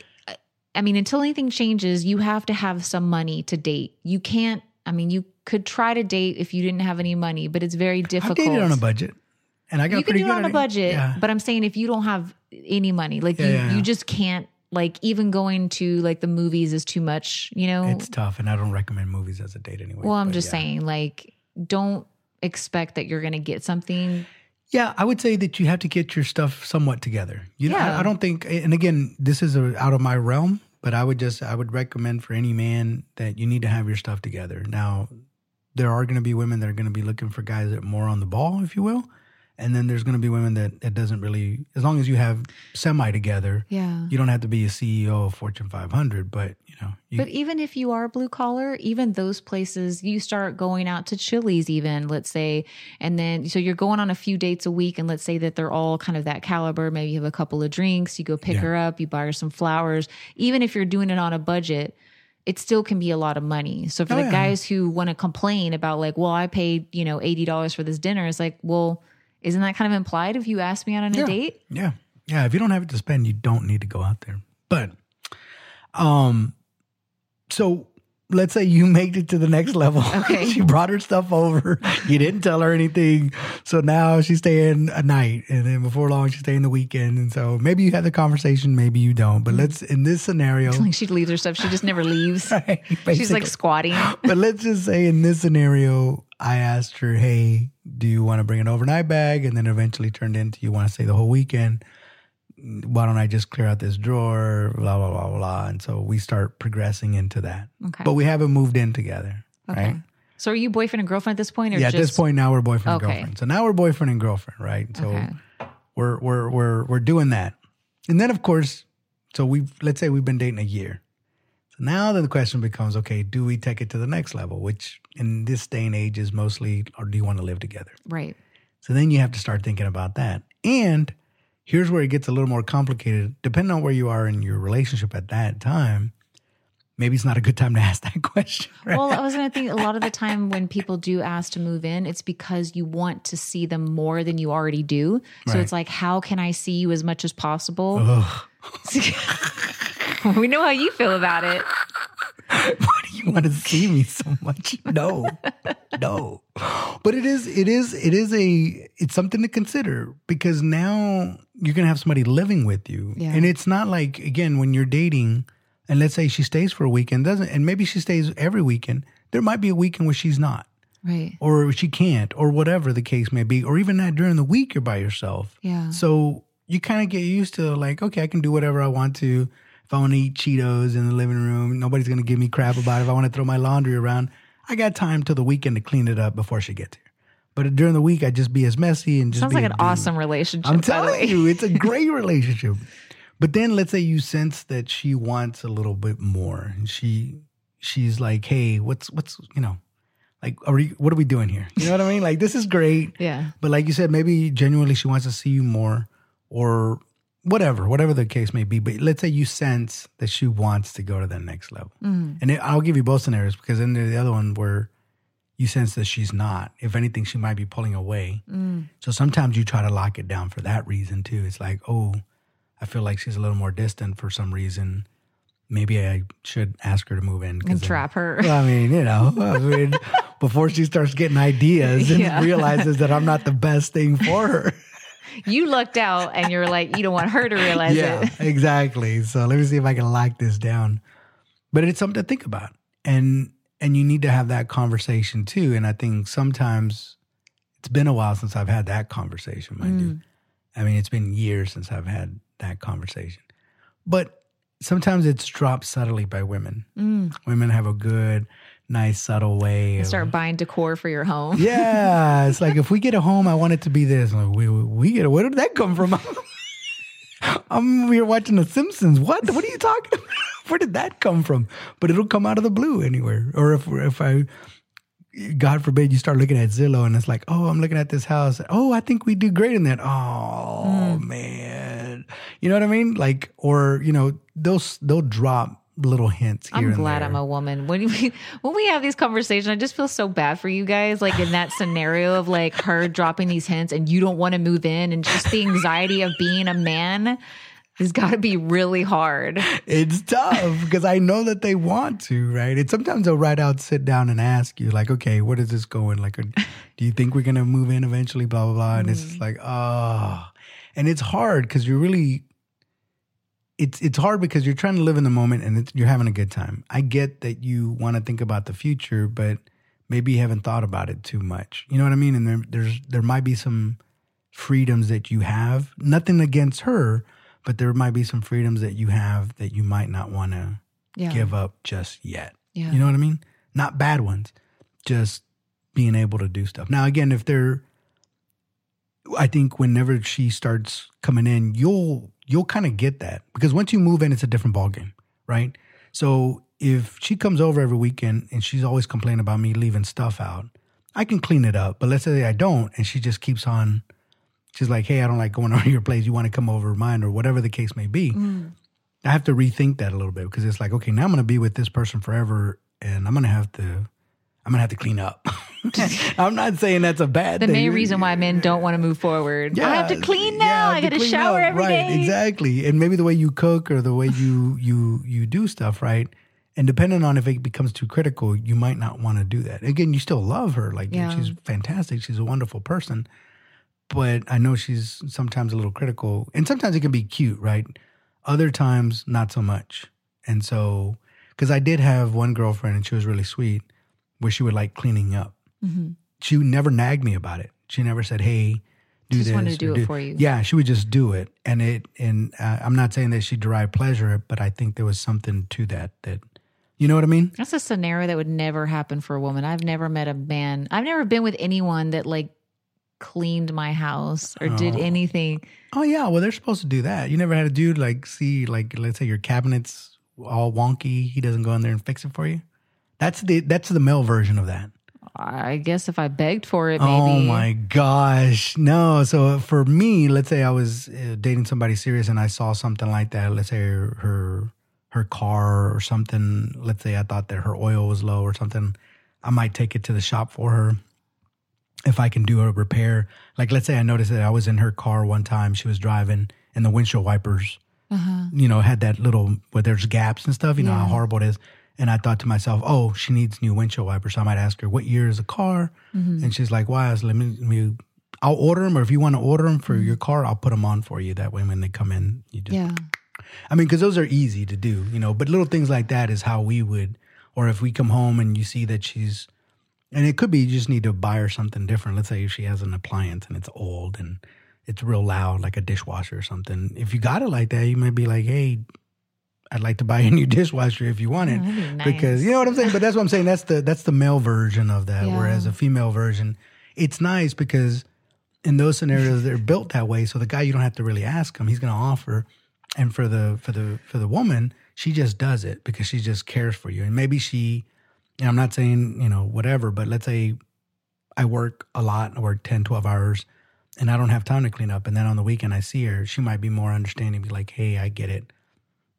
i mean until anything changes you have to have some money to date you can't i mean you could try to date if you didn't have any money but it's very difficult. I dated on a budget, and I got you can do it on a budget Yeah. but i'm saying if you don't have any money like Yeah, you, yeah, you just can't like even going to like the movies is too much you know It's tough, and I don't recommend movies as a date anyway. well i'm just saying like don't expect that you're gonna get something Yeah, I would say that you have to get your stuff somewhat together. You know, Yeah. I, I don't think, and again, this is a, out of my realm, but I would just, I would recommend for any man that you need to have your stuff together. Now, there are going to be women that are going to be looking for guys that are more on the ball, if you will, and then there's going to be women that it doesn't really, as long as you have semi together, yeah you don't have to be a CEO of Fortune 500, but you know, you, But even if you are blue collar, even those places, you start going out to Chili's, even let's say, and then so you're going on a few dates a week, and let's say that they're all kind of that caliber. Maybe you have a couple of drinks, you go pick Yeah. her up, you buy her some flowers. Even if you're doing it on a budget, it still can be a lot of money. So for Oh, the yeah. guys who want to complain about like, well, I paid you know eighty dollars for this dinner, it's like, well, isn't that kind of implied if you ask me out on a Yeah. date? Yeah. Yeah. If you don't have it to spend, you don't need to go out there. But um so let's say you made it to the next level. Okay. she brought her stuff over. You didn't tell her anything. So now she's staying a night. And then before long she's staying the weekend. And so maybe you had the conversation, maybe you don't. But let's in this scenario Like she leaves her stuff, she just never leaves. right, She's like squatting. but let's just say in this scenario, I asked her, "Hey, do you want to bring an overnight bag?" And then eventually turned into, "You want to stay the whole weekend? Why don't I just clear out this drawer?" Blah blah blah blah. And so we start progressing into that, Okay. but we haven't moved in together, Okay. right? So are you boyfriend and girlfriend at this point, or Yeah, at this point now we're boyfriend Okay. and girlfriend. So now we're boyfriend and girlfriend, right? So Okay. we're we're we're we're doing that, and then of course, so we let's say we've been dating a year. So now then the question becomes, okay, do we take it to the next level? Which in this day and age is mostly, or do you want to live together? right? So then you have to start thinking about that. And here's where it gets a little more complicated. Depending on where you are in your relationship at that time, maybe it's not a good time to ask that question. Right? Well, I was going to think a lot of the time when people do ask to move in, it's because you want to see them more than you already do. So Right. it's like, how can I see you as much as possible? We know how you feel about it. why do you want to see me so much? No, no. But it is, it is, it is a, it's something to consider because now you're gonna have somebody living with you, Yeah. and it's not like again when you're dating, and let's say she stays for a weekend, doesn't, and maybe she stays every weekend. There might be a weekend where she's not, Right. or she can't, or whatever the case may be, or even that during the week you're by yourself. Yeah. So you kind of get used to like, okay, I can do whatever I want to. If I want to eat Cheetos in the living room, nobody's gonna give me crap about it. If I want to throw my laundry around, I got time till the weekend to clean it up before she gets here. But during the week, I just be as messy and just Sounds be like an dude. awesome relationship. I'm telling you, it's a great relationship. But then let's say you sense that she wants a little bit more, and she she's like, "Hey, what's what's you know, like, are we, what are we doing here? You know what I mean? Like, this is great, Yeah. but like you said, maybe genuinely she wants to see you more, or whatever, whatever the case may be. But let's say you sense that she wants to go to the next level, Mm. and it, I'll give you both scenarios because then there's the other one where you sense that she's not. If anything, she might be pulling away. Mm. So sometimes you try to lock it down for that reason too. It's like, oh, I feel like she's a little more distant for some reason. Maybe I should ask her to move in And then- trap her. Well, I mean, you know, I mean, before she starts getting ideas and Yeah. realizes that I'm not the best thing for her. You lucked out and you're like, you don't want her to realize yeah, it. exactly. So let me see if I can lock this down. But it's something to think about, and and you need to have that conversation too. And I think sometimes it's been a while since I've had that conversation, mind you. Mm. I mean, it's been years since I've had that conversation. But sometimes it's dropped subtly by women. Mm. Women have a good, nice, subtle way. of- Start buying decor for your home. yeah, it's like if we get a home, I want it to be this. I'm like, we we get a, where did that come from? I'm we were watching The Simpsons. What? What are you talking? About? where did that come from? But it'll come out of the blue anywhere. Or if if I, God forbid, you start looking at Zillow and it's like, oh, I'm looking at this house. Oh, I think we do great in that. Oh hmm. man, you know what I mean? Like, or you know, they'll they'll drop little hints. Here I'm and glad there. I'm a woman. When we when we have these conversations, I just feel so bad for you guys. Like in that scenario of like her dropping these hints and you don't want to move in, and just the anxiety of being a man has got to be really hard. It's tough because I know that they want to, right? And sometimes they'll right out sit down and ask you, like, okay, what is this going? Like, do you think we're gonna move in eventually? Blah blah blah. And it's just like, oh, and it's hard because you're really, it's it's hard because you're trying to live in the moment and it's, you're having a good time. I get that you want to think about the future, but maybe you haven't thought about it too much. You know what I mean? And there, there's there might be some freedoms that you have. Nothing against her, but there might be some freedoms that you have that you might not want to Yeah. give up just yet. Yeah. You know what I mean? Not bad ones, just being able to do stuff. Now, again, if they're, I think whenever she starts coming in, you'll you'll kind of get that because once you move in, it's a different ballgame, right? So if she comes over every weekend and she's always complaining about me leaving stuff out, I can clean it up. But let's say I don't, and she just keeps on. She's like, "Hey, I don't like going over your place. You want to come over mine, or whatever the case may be." Mm. I have to rethink that a little bit because it's like, okay, now I'm going to be with this person forever, and I'm going to have to, I'm to have to clean up. I'm not saying that's a bad The thing. The main reason why men don't want to move forward. I have to clean now. I, have got to shower up. every right, day. Exactly, and maybe the way you cook or the way you you you do stuff, right? And depending on if it becomes too critical, you might not want to do that. Again, you still love her, like Yeah. she's fantastic. She's a wonderful person, but I know she's sometimes a little critical, and sometimes it can be cute, right? Other times, not so much. And so, because I did have one girlfriend, and she was really sweet, where she would like cleaning up. Mm-hmm. She never nagged me about it. She never said, "Hey." Do this." Just this wanted to do it for you. Yeah, she would just do it, and it. And uh, I'm not saying that she derived pleasure, but I think there was something to that. That you know what I mean? That's a scenario that would never happen for a woman. I've never met a man. I've never been with anyone that like cleaned my house or did Oh. anything. Oh yeah, well they're supposed to do that. You never had a dude like see like let's say your cabinets all wonky, he doesn't go in there and fix it for you. That's the that's the male version of that. I guess if I begged for it, maybe. Oh my gosh. No. So for me, let's say I was uh, dating somebody serious and I saw something like that. Let's say her, her her car or something. Let's say I thought that her oil was low or something. I might take it to the shop for her if I can do a repair. Like let's say I noticed that I was in her car one time. She was driving and the windshield wipers, you know, had that little where there's gaps and stuff. You know how Uh-huh. Horrible it is. And I thought to myself, oh, she needs new windshield wipers. So I might ask her, what year is the car? Mm-hmm. And she's like, why? Said, let me, let me, I'll order them, or if you want to order them for Mm-hmm. your car, I'll put them on for you. That way, when they come in, you just, Yeah. I mean, because those are easy to do, you know. But little things like that is how we would, or if we come home and you see that she's, and it could be you just need to buy her something different. Let's say if she has an appliance and it's old and it's real loud, like a dishwasher or something. If you got it like that, you might be like, hey. I'd like to buy a new dishwasher if you want it, Oh, be because you know what I'm saying. But that's what I'm saying. That's the that's the male version of that. Yeah. Whereas a female version, it's nice because in those scenarios they're built that way. So the guy you don't have to really ask him; he's going to offer. And for the for the for the woman, she just does it because she just cares for you. And maybe she, and I'm not saying you know whatever, but let's say I work a lot, I work 10, 12 hours, and I don't have time to clean up. And then on the weekend I see her, she might be more understanding, be like, "Hey, I get it."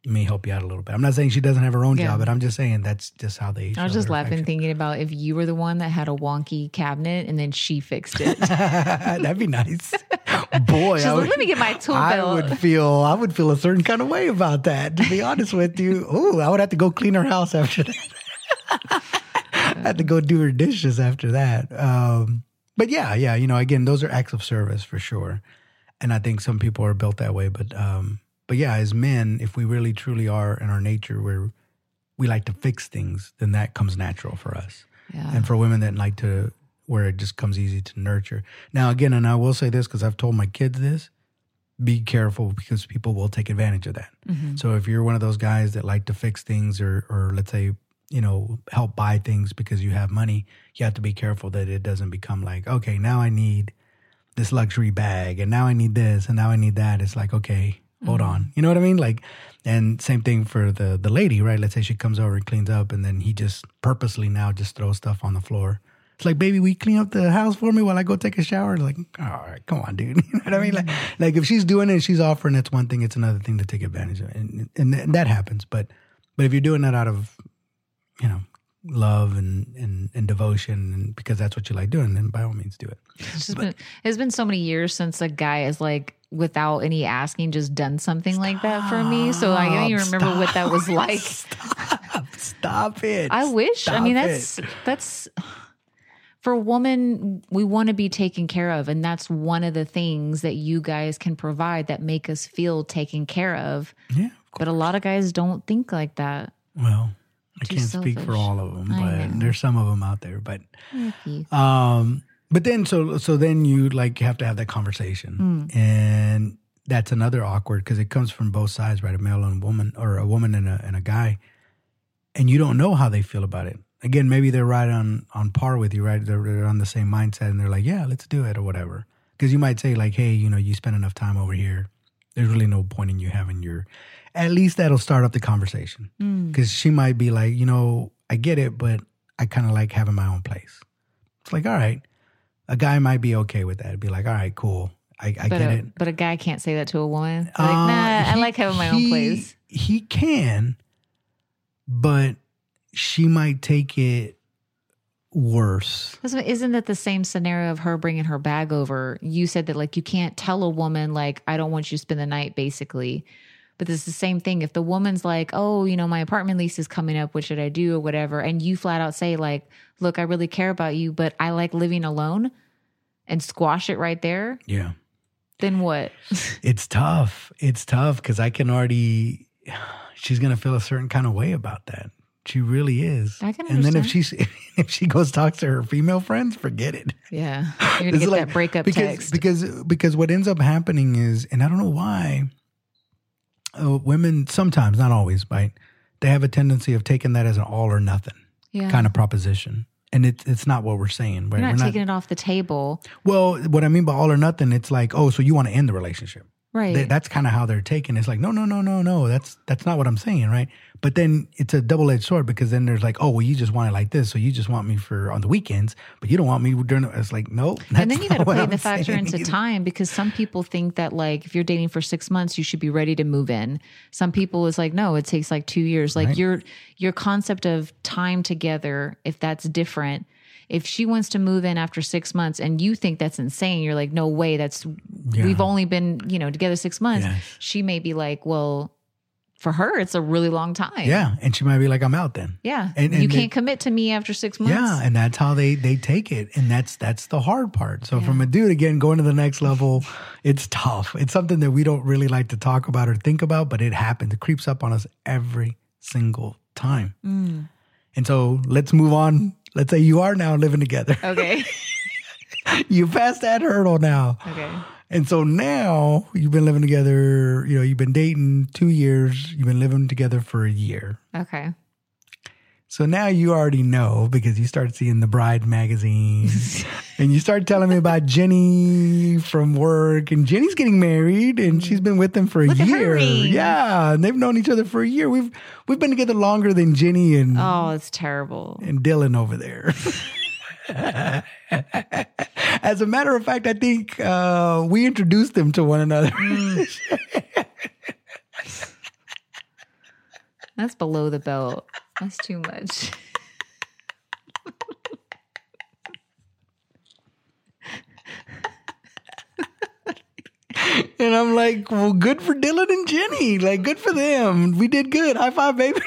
Me help you out a little bit. I'm not saying she doesn't have her own Yeah. job, but I'm just saying that's just how they. I was just laughing, affection. thinking about if you were the one that had a wonky cabinet and then she fixed it. That'd be nice. Boy, She's I like, let me get my tool I belt. would feel I would feel a certain kind of way about that. To be honest with you, oh, I would have to go clean her house after that. I had to go do her dishes after that. Um, but yeah, yeah, you know, again, those are acts of service for sure, and I think some people are built that way. But um, but yeah, as men, if we really truly are in our nature where we like to fix things, then that comes natural for us yeah. and for women that like to where it just comes easy to nurture. Now again, and I will say this because I've told my kids this: be careful because people will take advantage of that. Mm-hmm. So if you're one of those guys that like to fix things or or let's say, you know, help buy things because you have money, you have to be careful that it doesn't become like, okay, now I need this luxury bag and now I need this and now I need that. It's like, okay, hold mm-hmm. on. You know what I mean? Like and same thing for the the lady, right? Let's say she comes over and cleans up and then he just purposely now just throws stuff on the floor. It's like, baby, we clean up the house for me while I go take a shower. Like, all right, come on, dude. You know what I mean? Like, mm-hmm. like if she's doing it and she's offering, that's one thing. It's another thing to take advantage of, and, and and that happens. But but if you're doing that out of, you know, love and and, and devotion, and because that's what you like doing, then by all means do it. It's just been, it's been so many years since a guy is like, without any asking, just done something like that for me. So I don't even remember what that was like. Stop, stop it. I wish. I mean, that's it. that's for a woman. We want to be taken care of, and that's one of the things that you guys can provide that make us feel taken care of. yeah. But a lot of guys don't think like that. Well, I Too can't speak for all of them, but there's some of them out there. But. Um, but then so so then you like have to have that conversation, hmm. and that's another awkward because it comes from both sides, right? A male and a woman, or a woman and a and a guy, and you don't know how they feel about it. Again, maybe they're right on on par with you, right? They're, they're on the same mindset, and they're like, "Yeah, let's do it," or whatever. Because you might say like, "Hey, you know, you spend enough time over here. There's really no point in you having your." At least that'll start up the conversation hmm. because she might be like, you know, I get it, but I kind of like having my own place. It's like, all right, a guy might be okay with that. Be like, all right, cool, I, I get a, it. but a guy can't say that to a woman. Like, Uh, nah, I he- like having my own place. He can, but she might take it worse. Isn't that the same scenario of her bringing her bag over? You said that like you can't tell a woman like I don't want you to spend the night, basically. But it's the same thing. If the woman's like, oh, you know, my apartment lease is coming up, what should I do or whatever, and you flat out say like, look, I really care about you, but I like living alone, and squash it right there, Yeah, then what? it's tough. It's tough because I can already. She's gonna feel a certain kind of way about that. She really is. I can understand. and then if she if she goes talks to her female friends, forget it. yeah, you're gonna get like- that breakup because, text. Because because what ends up happening is, and I don't know why, uh, women sometimes, not always, right? They have a tendency of taking that as an all or nothing yeah, kind of proposition, and it's it's not what we're saying. Right? you're not we're taking it off the table, well, what I mean by all or nothing, it's like, oh, so you want to end the relationship? Right? They- that's kind of how they're taken. It's like, no, no, no, no, no. That's that's not what I'm saying, right? But then it's a double edged sword because then there's like, oh, well, you just want it like this, so you just want me for on the weekends, but you don't want me during. The, it's like, no. and then you got to play the factor into time because some people think that like if you're dating for six months you should be ready to move in some people is like no it takes like two years like Right. your your concept of time together if that's different if she wants to move in after six months and you think that's insane you're like no way that's we've only been you know together six months Yes. she may be like well for her it's a really long time Yeah, and she might be like, I'm out then. yeah And- you and they- can't commit to me after six months Yeah, and that's how they they take it, and that's that's the hard part. So from a dude again going to the next level, it's tough. It's something that we don't really like to talk about or think about, but it happens. It creeps up on us every single time. Mm. And so let's move on. Let's say you are now living together. okay you passed that hurdle now. okay And so now you've been living together, you know, you've been dating two years, you've been living together for a year. okay So now you already know because you started seeing the Bride magazine and you started telling me about Jenny from work. And Jenny's getting married and she's been with them for a Look year. Yeah. And they've known each other for a year. We've we've been together longer than Jenny and, oh it's terrible and Dylan over there. As a matter of fact, I think uh, we introduced them to one another. That's below the belt. That's too much. And I'm like, well, good for Dylan and Jenny. Like, good for them. We did good. High five, baby.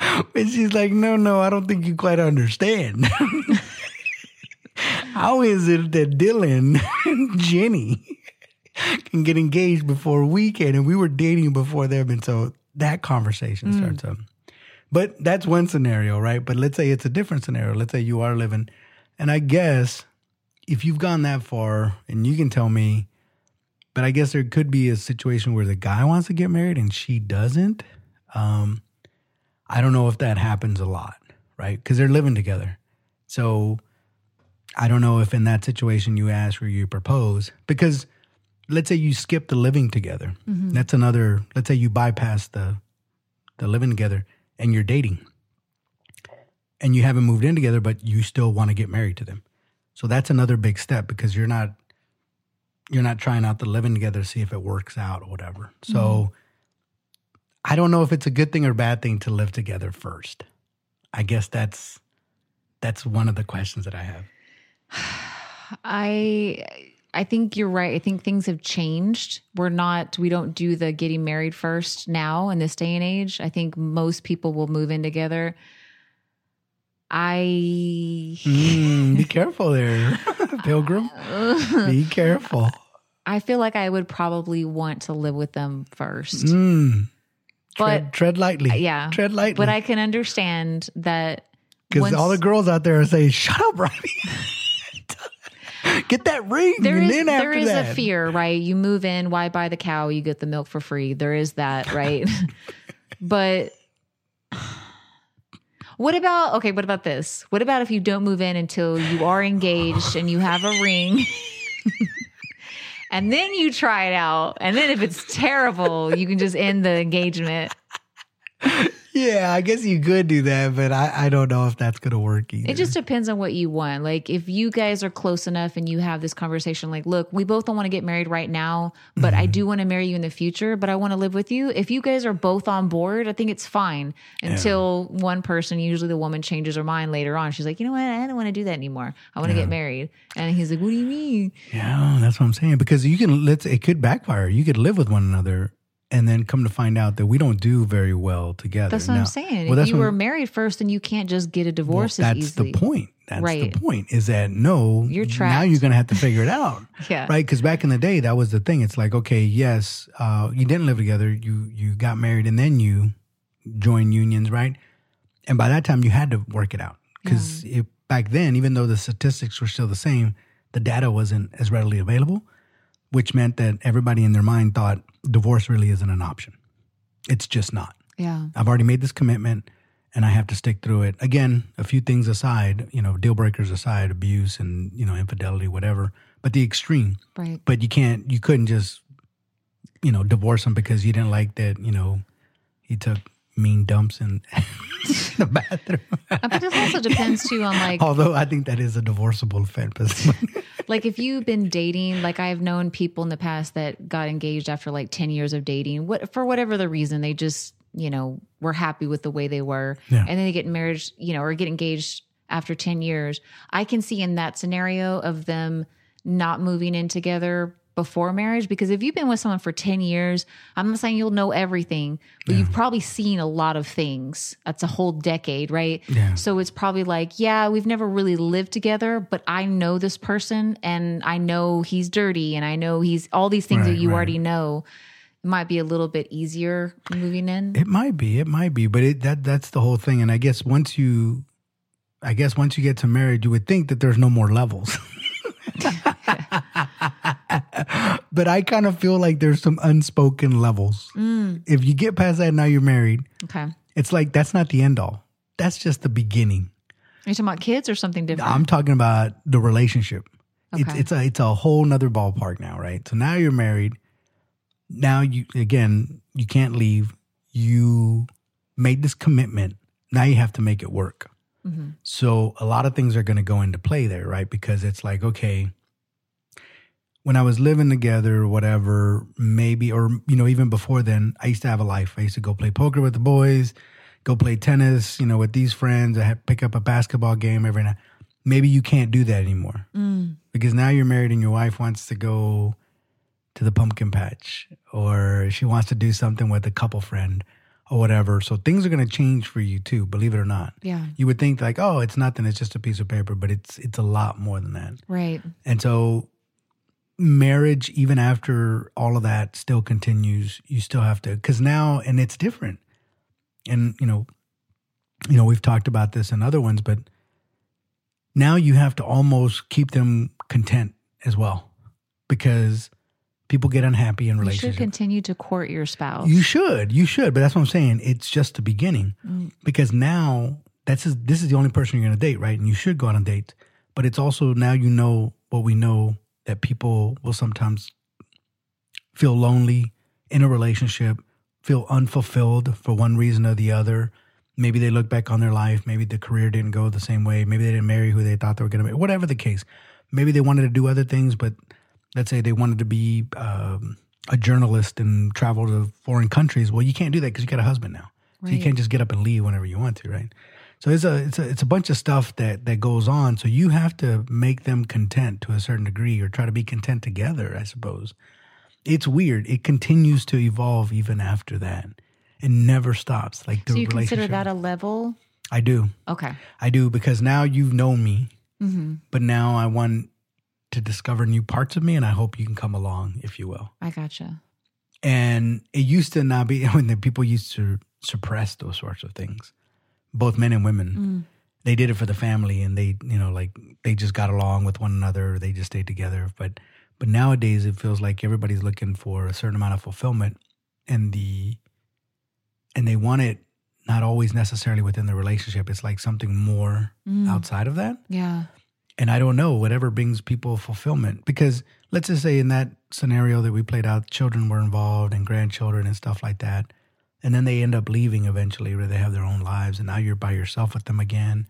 and she's like, no, no, I don't think you quite understand. How is it that Dylan and Jenny can get engaged before we can? And we were dating before them. And so that conversation mm. starts up. But that's one scenario, right? But let's say it's a different scenario. Let's say you are living, and I guess if you've gone that far, and you can tell me, but I guess there could be a situation where the guy wants to get married and she doesn't. Um, I don't know if that happens a lot, right? Because they're living together. So I don't know if in that situation you ask or you propose because let's say you skip the living together. That's another. Let's say you bypass the the living together and you're dating, and you haven't moved in together, but you still want to get married to them. So that's another big step because you're not you're not trying out the living together to see if it works out or whatever. Mm-hmm. So I don't know if it's a good thing or bad thing to live together first. I guess that's that's one of the questions that I have. I I think you're right. I think things have changed. We're not we don't do the getting married first now in this day and age. I think most people will move in together. I Mm, be careful there, Pilgrim. Be careful. I feel like I would probably want to live with them first. Mm, but tread, tread lightly. yeah. tread lightly. but I can understand that because all the girls out there are saying, "Shut up, Riley. Get that ring." there and is then after is that, a fear, right? You move in, why buy the cow? You get the milk for free. There is that, right? but what about okay, what about this? What about if you don't move in until you are engaged and you have a ring? and then you try it out. And then if it's terrible, you can just end the engagement. Yeah, I guess you could do that, but I, I don't know if that's gonna work either. It just depends on what you want. Like if you guys are close enough and you have this conversation, like, look, we both don't want to get married right now, but I mm-hmm. do want to marry you in the future, but I want to live with you. If you guys are both on board, I think it's fine until one person, usually the woman, changes her mind later on. She's like, you know what? I don't want to do that anymore. I want to get married. And he's like, what do you mean? Yeah, that's what I'm saying. Because you can let's it could backfire. You could live with one another and then come to find out that we don't do very well together. That's what Now- I'm saying. Well, if that's you were married first, and you can't just get a well, divorce that's as the point. That's Right. the point. Is that no, You're trapped. Now you're gonna have to figure it out. Yeah. Right? Because back in the day, that was the thing. It's like, okay, yes, uh, you didn't live together. You you got married and then you joined unions, right? And by that time, you had to work it out because back then, even though the statistics were still the same, the data wasn't as readily available, which meant that everybody in their mind thought divorce really isn't an option. It's just not. Yeah. I've already made this commitment and I have to stick through it. Again, a few things aside, you know, deal breakers aside, abuse and, you know, infidelity, whatever, but the extreme. Right. But you can't, you couldn't just, you know, divorce him because you didn't like that, you know, he took mean dumps in the bathroom. But it also depends too on like Although I think that is a divorceable offense. like if you've been dating like i've known people in the past that got engaged after like 10 years of dating what for whatever the reason they just you know were happy with the way they were Yeah. and then they get married you know or get engaged after 10 years i can see in that scenario of them not moving in together before marriage because if you've been with someone for 10 years i'm not saying you'll know everything but you've probably seen a lot of things that's a whole decade right Yeah. so it's probably like, yeah, we've never really lived together, but I know this person and I know he's dirty and I know he's all these things that you right. already know. It might be a little bit easier moving in. It might be. It might be. But it that that's the whole thing. And I guess once you I guess once you get to married, you would think that there's no more levels. but I kind of feel like there's some unspoken levels. If you get past that now you're married, Okay. it's like that's not the end all. That's just the beginning. Are you talking about kids or something different? I'm talking about the relationship. It's Okay. it's a it's a whole nother ballpark now, right? So now you're married. Now you again you can't leave. You made this commitment. Now you have to make it work. Mm-hmm. So a lot of things are going to go into play there, right? Because it's like okay, when I was living together or whatever, maybe or you know even before then, I used to have a life. I used to go play poker with the boys, go play tennis, you know, with these friends. I had pick up a basketball game every night. Maybe you can't do that anymore Mm. because now you're married and your wife wants to go to the pumpkin patch or she wants to do something with a couple friend or whatever. So things are going to change for you too, believe it or not. Yeah. You would think like, oh, it's nothing, it's just a piece of paper, but it's it's a lot more than that. Right. And so marriage even after all of that still continues. You still have to cuz now and it's different. And you know, you know, we've talked about this in other ones, but now you have to almost keep them content as well because People get unhappy in relationships. You should continue to court your spouse. You should, you should, but that's what I'm saying. It's just the beginning Mm. because now that's this is the only person you're going to date, right? And you should go out on a date, but it's also now you know what we know that people will sometimes feel lonely in a relationship, feel unfulfilled for one reason or the other. Maybe they look back on their life. Maybe the career didn't go the same way. Maybe they didn't marry who they thought they were going to marry. Whatever the case, maybe they wanted to do other things, but let's say they wanted to be um, a journalist and travel to foreign countries. Well, you can't do that because you got a husband now, so you can't just get up and leave whenever you want to, right? So it's a it's a it's a bunch of stuff that that goes on. So you have to make them content to a certain degree, or try to be content together. I suppose it's weird. It continues to evolve even after that. It never stops. Like the so you consider that a level? I do. Okay. I do because now you've known me, hmm but now I want to discover new parts of me, and I hope you can come along, if you will. I gotcha. And it used to not be when the people used to suppress those sorts of things, both men and women. Mm. They did it for the family, and they, you know, like they just got along with one another. They just stayed together. But, but nowadays it feels like everybody's looking for a certain amount of fulfillment, and the, and they want it not always necessarily within the relationship. It's like something more Mm. outside of that. Yeah. And I don't know, whatever brings people fulfillment. Because let's just say in that scenario that we played out, children were involved and grandchildren and stuff like that. And then they end up leaving eventually where they have their own lives and now you're by yourself with them again.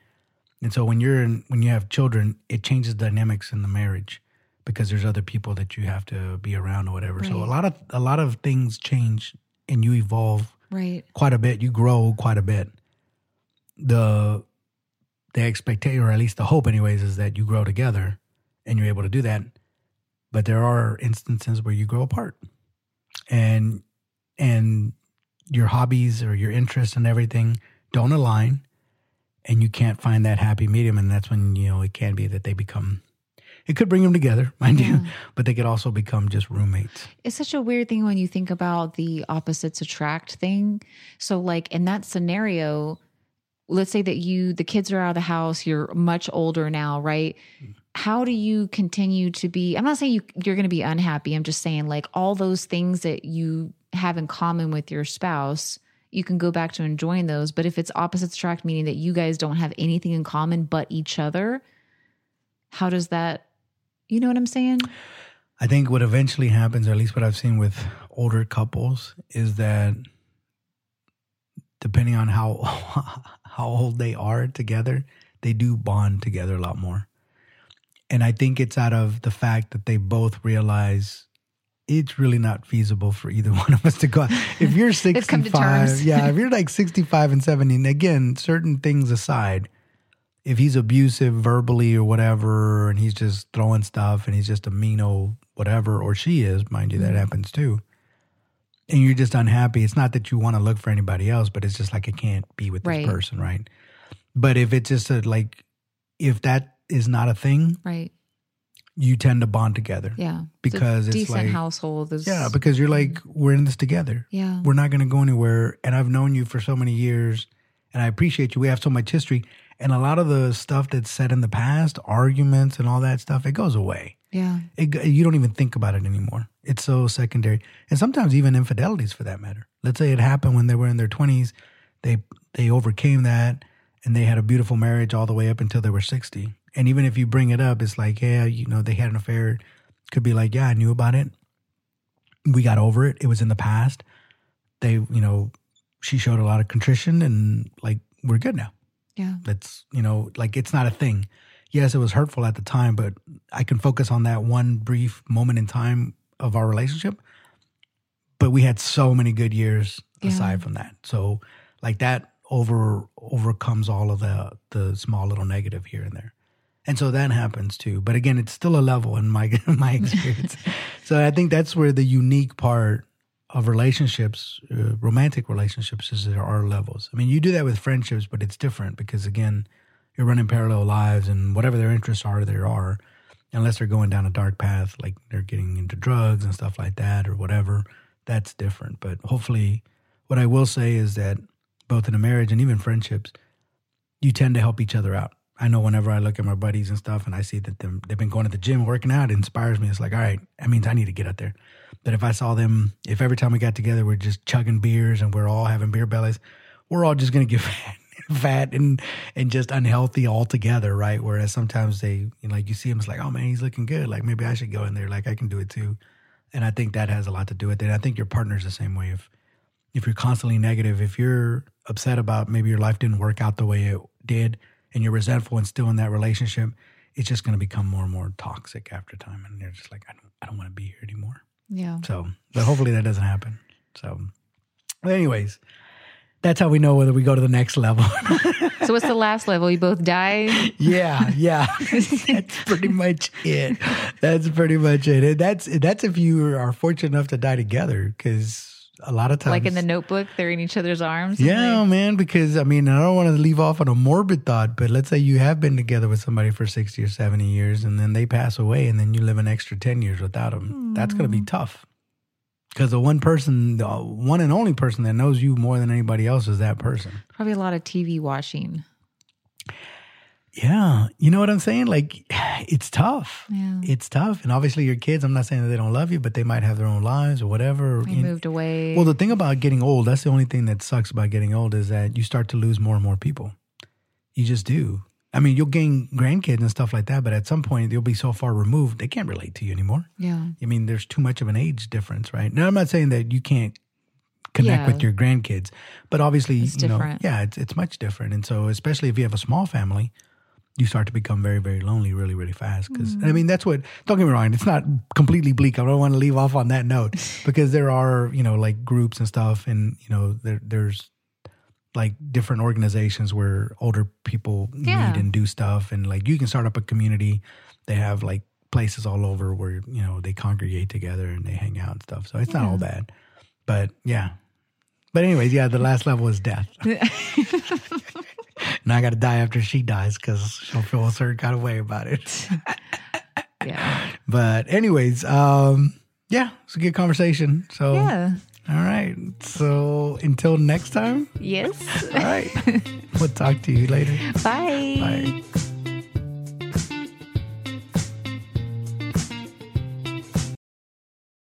And so when you're in, when you have children, it changes dynamics in the marriage because there's other people that you have to be around or whatever. So a lot of a lot of things change and you evolve Right. quite a bit. You grow quite a bit. The the expectation, or at least the hope, anyways, is that you grow together and you're able to do that. But there are instances where you grow apart, and and your hobbies or your interests and everything don't align, and you can't find that happy medium, and that's when you know it can be that they become. It could bring them together, mind you, but they could also become just roommates. It's such a weird thing when you think about the opposites attract thing. So, like in that scenario, let's say that you, the kids are out of the house, you're much older now, right? How do you continue to be? I'm not saying you, you're going to be unhappy. I'm just saying, like, all those things that you have in common with your spouse, you can go back to enjoying those. But if it's opposites attract, meaning that you guys don't have anything in common but each other, how does that, you know what I'm saying? I think what eventually happens, or at least what I've seen with older couples, is that depending on how how old they are together, they do bond together a lot more. And I think it's out of the fact that they both realize it's really not feasible for either one of us to go out. If you're They've come to 65, yeah, if you're like 65 and 70, and again, certain things aside, if he's abusive verbally or whatever, and he's just throwing stuff and he's just a mean old whatever, or she is, mind you, that mm-hmm. happens too. And you're just unhappy. It's not that you want to look for anybody else, but it's just like I can't be with this Right. person, right? But if it's just a, like, if that is not a thing, Right. you tend to bond together. Yeah. Because it's a it's decent like- household is Yeah, because you're like, we're in this together. yeah. We're not going to go anywhere. And I've known you for so many years and I appreciate you. We have so much history. And a lot of the stuff that's said in the past, arguments and all that stuff, it goes away. Yeah. It, you don't even think about it anymore. It's so secondary. And sometimes even infidelities for that matter. Let's say it happened when they were in their 20s. They they overcame that and they had a beautiful marriage all the way up until they were 60. And even if you bring it up, it's like, yeah, you know, they had an affair. Could be like, yeah, I knew about it. We got over it. It was in the past. They, you know, she showed a lot of contrition and like we're good now. Yeah. That's, you know, like it's not a thing. Yes, it was hurtful at the time, but I can focus on that one brief moment in time of our relationship. But we had so many good years Yeah. aside from that. So like that over overcomes all of the the small little negative here and there. And so that happens too. But again, it's still a level in my my experience. so I think that's where the unique part of relationships, uh, romantic relationships, is there are levels. I mean, you do that with friendships, but it's different because again, you're running parallel lives, and whatever their interests are, there are, unless they're going down a dark path, like they're getting into drugs and stuff like that, or whatever. That's different. But hopefully, what I will say is that both in a marriage and even friendships, you tend to help each other out. I know whenever I look at my buddies and stuff and I see that them, they've been going to the gym, working out, it inspires me. It's like, all right, that means I need to get out there. But if I saw them, if every time we got together we're just chugging beers and we're all having beer bellies, we're all just gonna get fat, fat and and just unhealthy altogether, right? Whereas sometimes they, you know, like you see him, it's like, oh man, he's looking good. Like maybe I should go in there. Like I can do it too. And I think that has a lot to do with it. And I think your partner's the same way. If if you're constantly negative, if you're upset about maybe your life didn't work out the way it did, and you're resentful and still in that relationship, it's just going to become more and more toxic after time, and you're just like, I don't, I don't want to be here anymore. Yeah. So, but hopefully that doesn't happen. So, anyways, that's how we know whether we go to the next level. So what's the last level? You both die? yeah, yeah, that's pretty much it. That's pretty much it. And that's that's if you are fortunate enough to die together, because a lot of times, Like in the notebook, they're in each other's arms? Yeah, man, because I mean, I don't want to leave off on a morbid thought, but let's say you have been together with somebody for 60 or 70 years and then they pass away and then you live an extra 10 years without them. That's going to be mm. tough. Because the one person, the one and only person that knows you more than anybody else is that person. Probably a lot of TV watching. Yeah. You know what I'm saying? Like, it's tough. Yeah. It's tough. And obviously, your kids, I'm not saying that they don't love you, but they might have their own lives or whatever. They And- moved away. Well, the thing about getting old, that's the only thing that sucks about getting old is that you start to lose more and more people. You just do. I mean, you'll gain grandkids and stuff like that, but at some point they'll be so far removed they can't relate to you anymore. yeah. I mean, there's too much of an age difference, right? Now, I'm not saying that you can't connect Yeah. with your grandkids, but obviously, It's you know, yeah, it's it's much different. And so, especially if you have a small family, you start to become very, very lonely really, really fast. Because I mm. mean, that's what. Don't get me wrong; it's not completely bleak. I don't want to leave off on that note because there are, you know, like groups and stuff, and you know, there there's like different organizations where older people Yeah. meet and do stuff, and like you can start up a community. They have like places all over where you know they congregate together and they hang out and stuff. So it's not all bad, but yeah. But anyways, yeah, the last level is death. now I got to die after she dies because she'll feel a certain kind of way about it. Yeah. But anyways, um, yeah, it's a good conversation. So Yeah. all right. So until next time, Yes. all right. we'll talk to you later. Bye. Bye.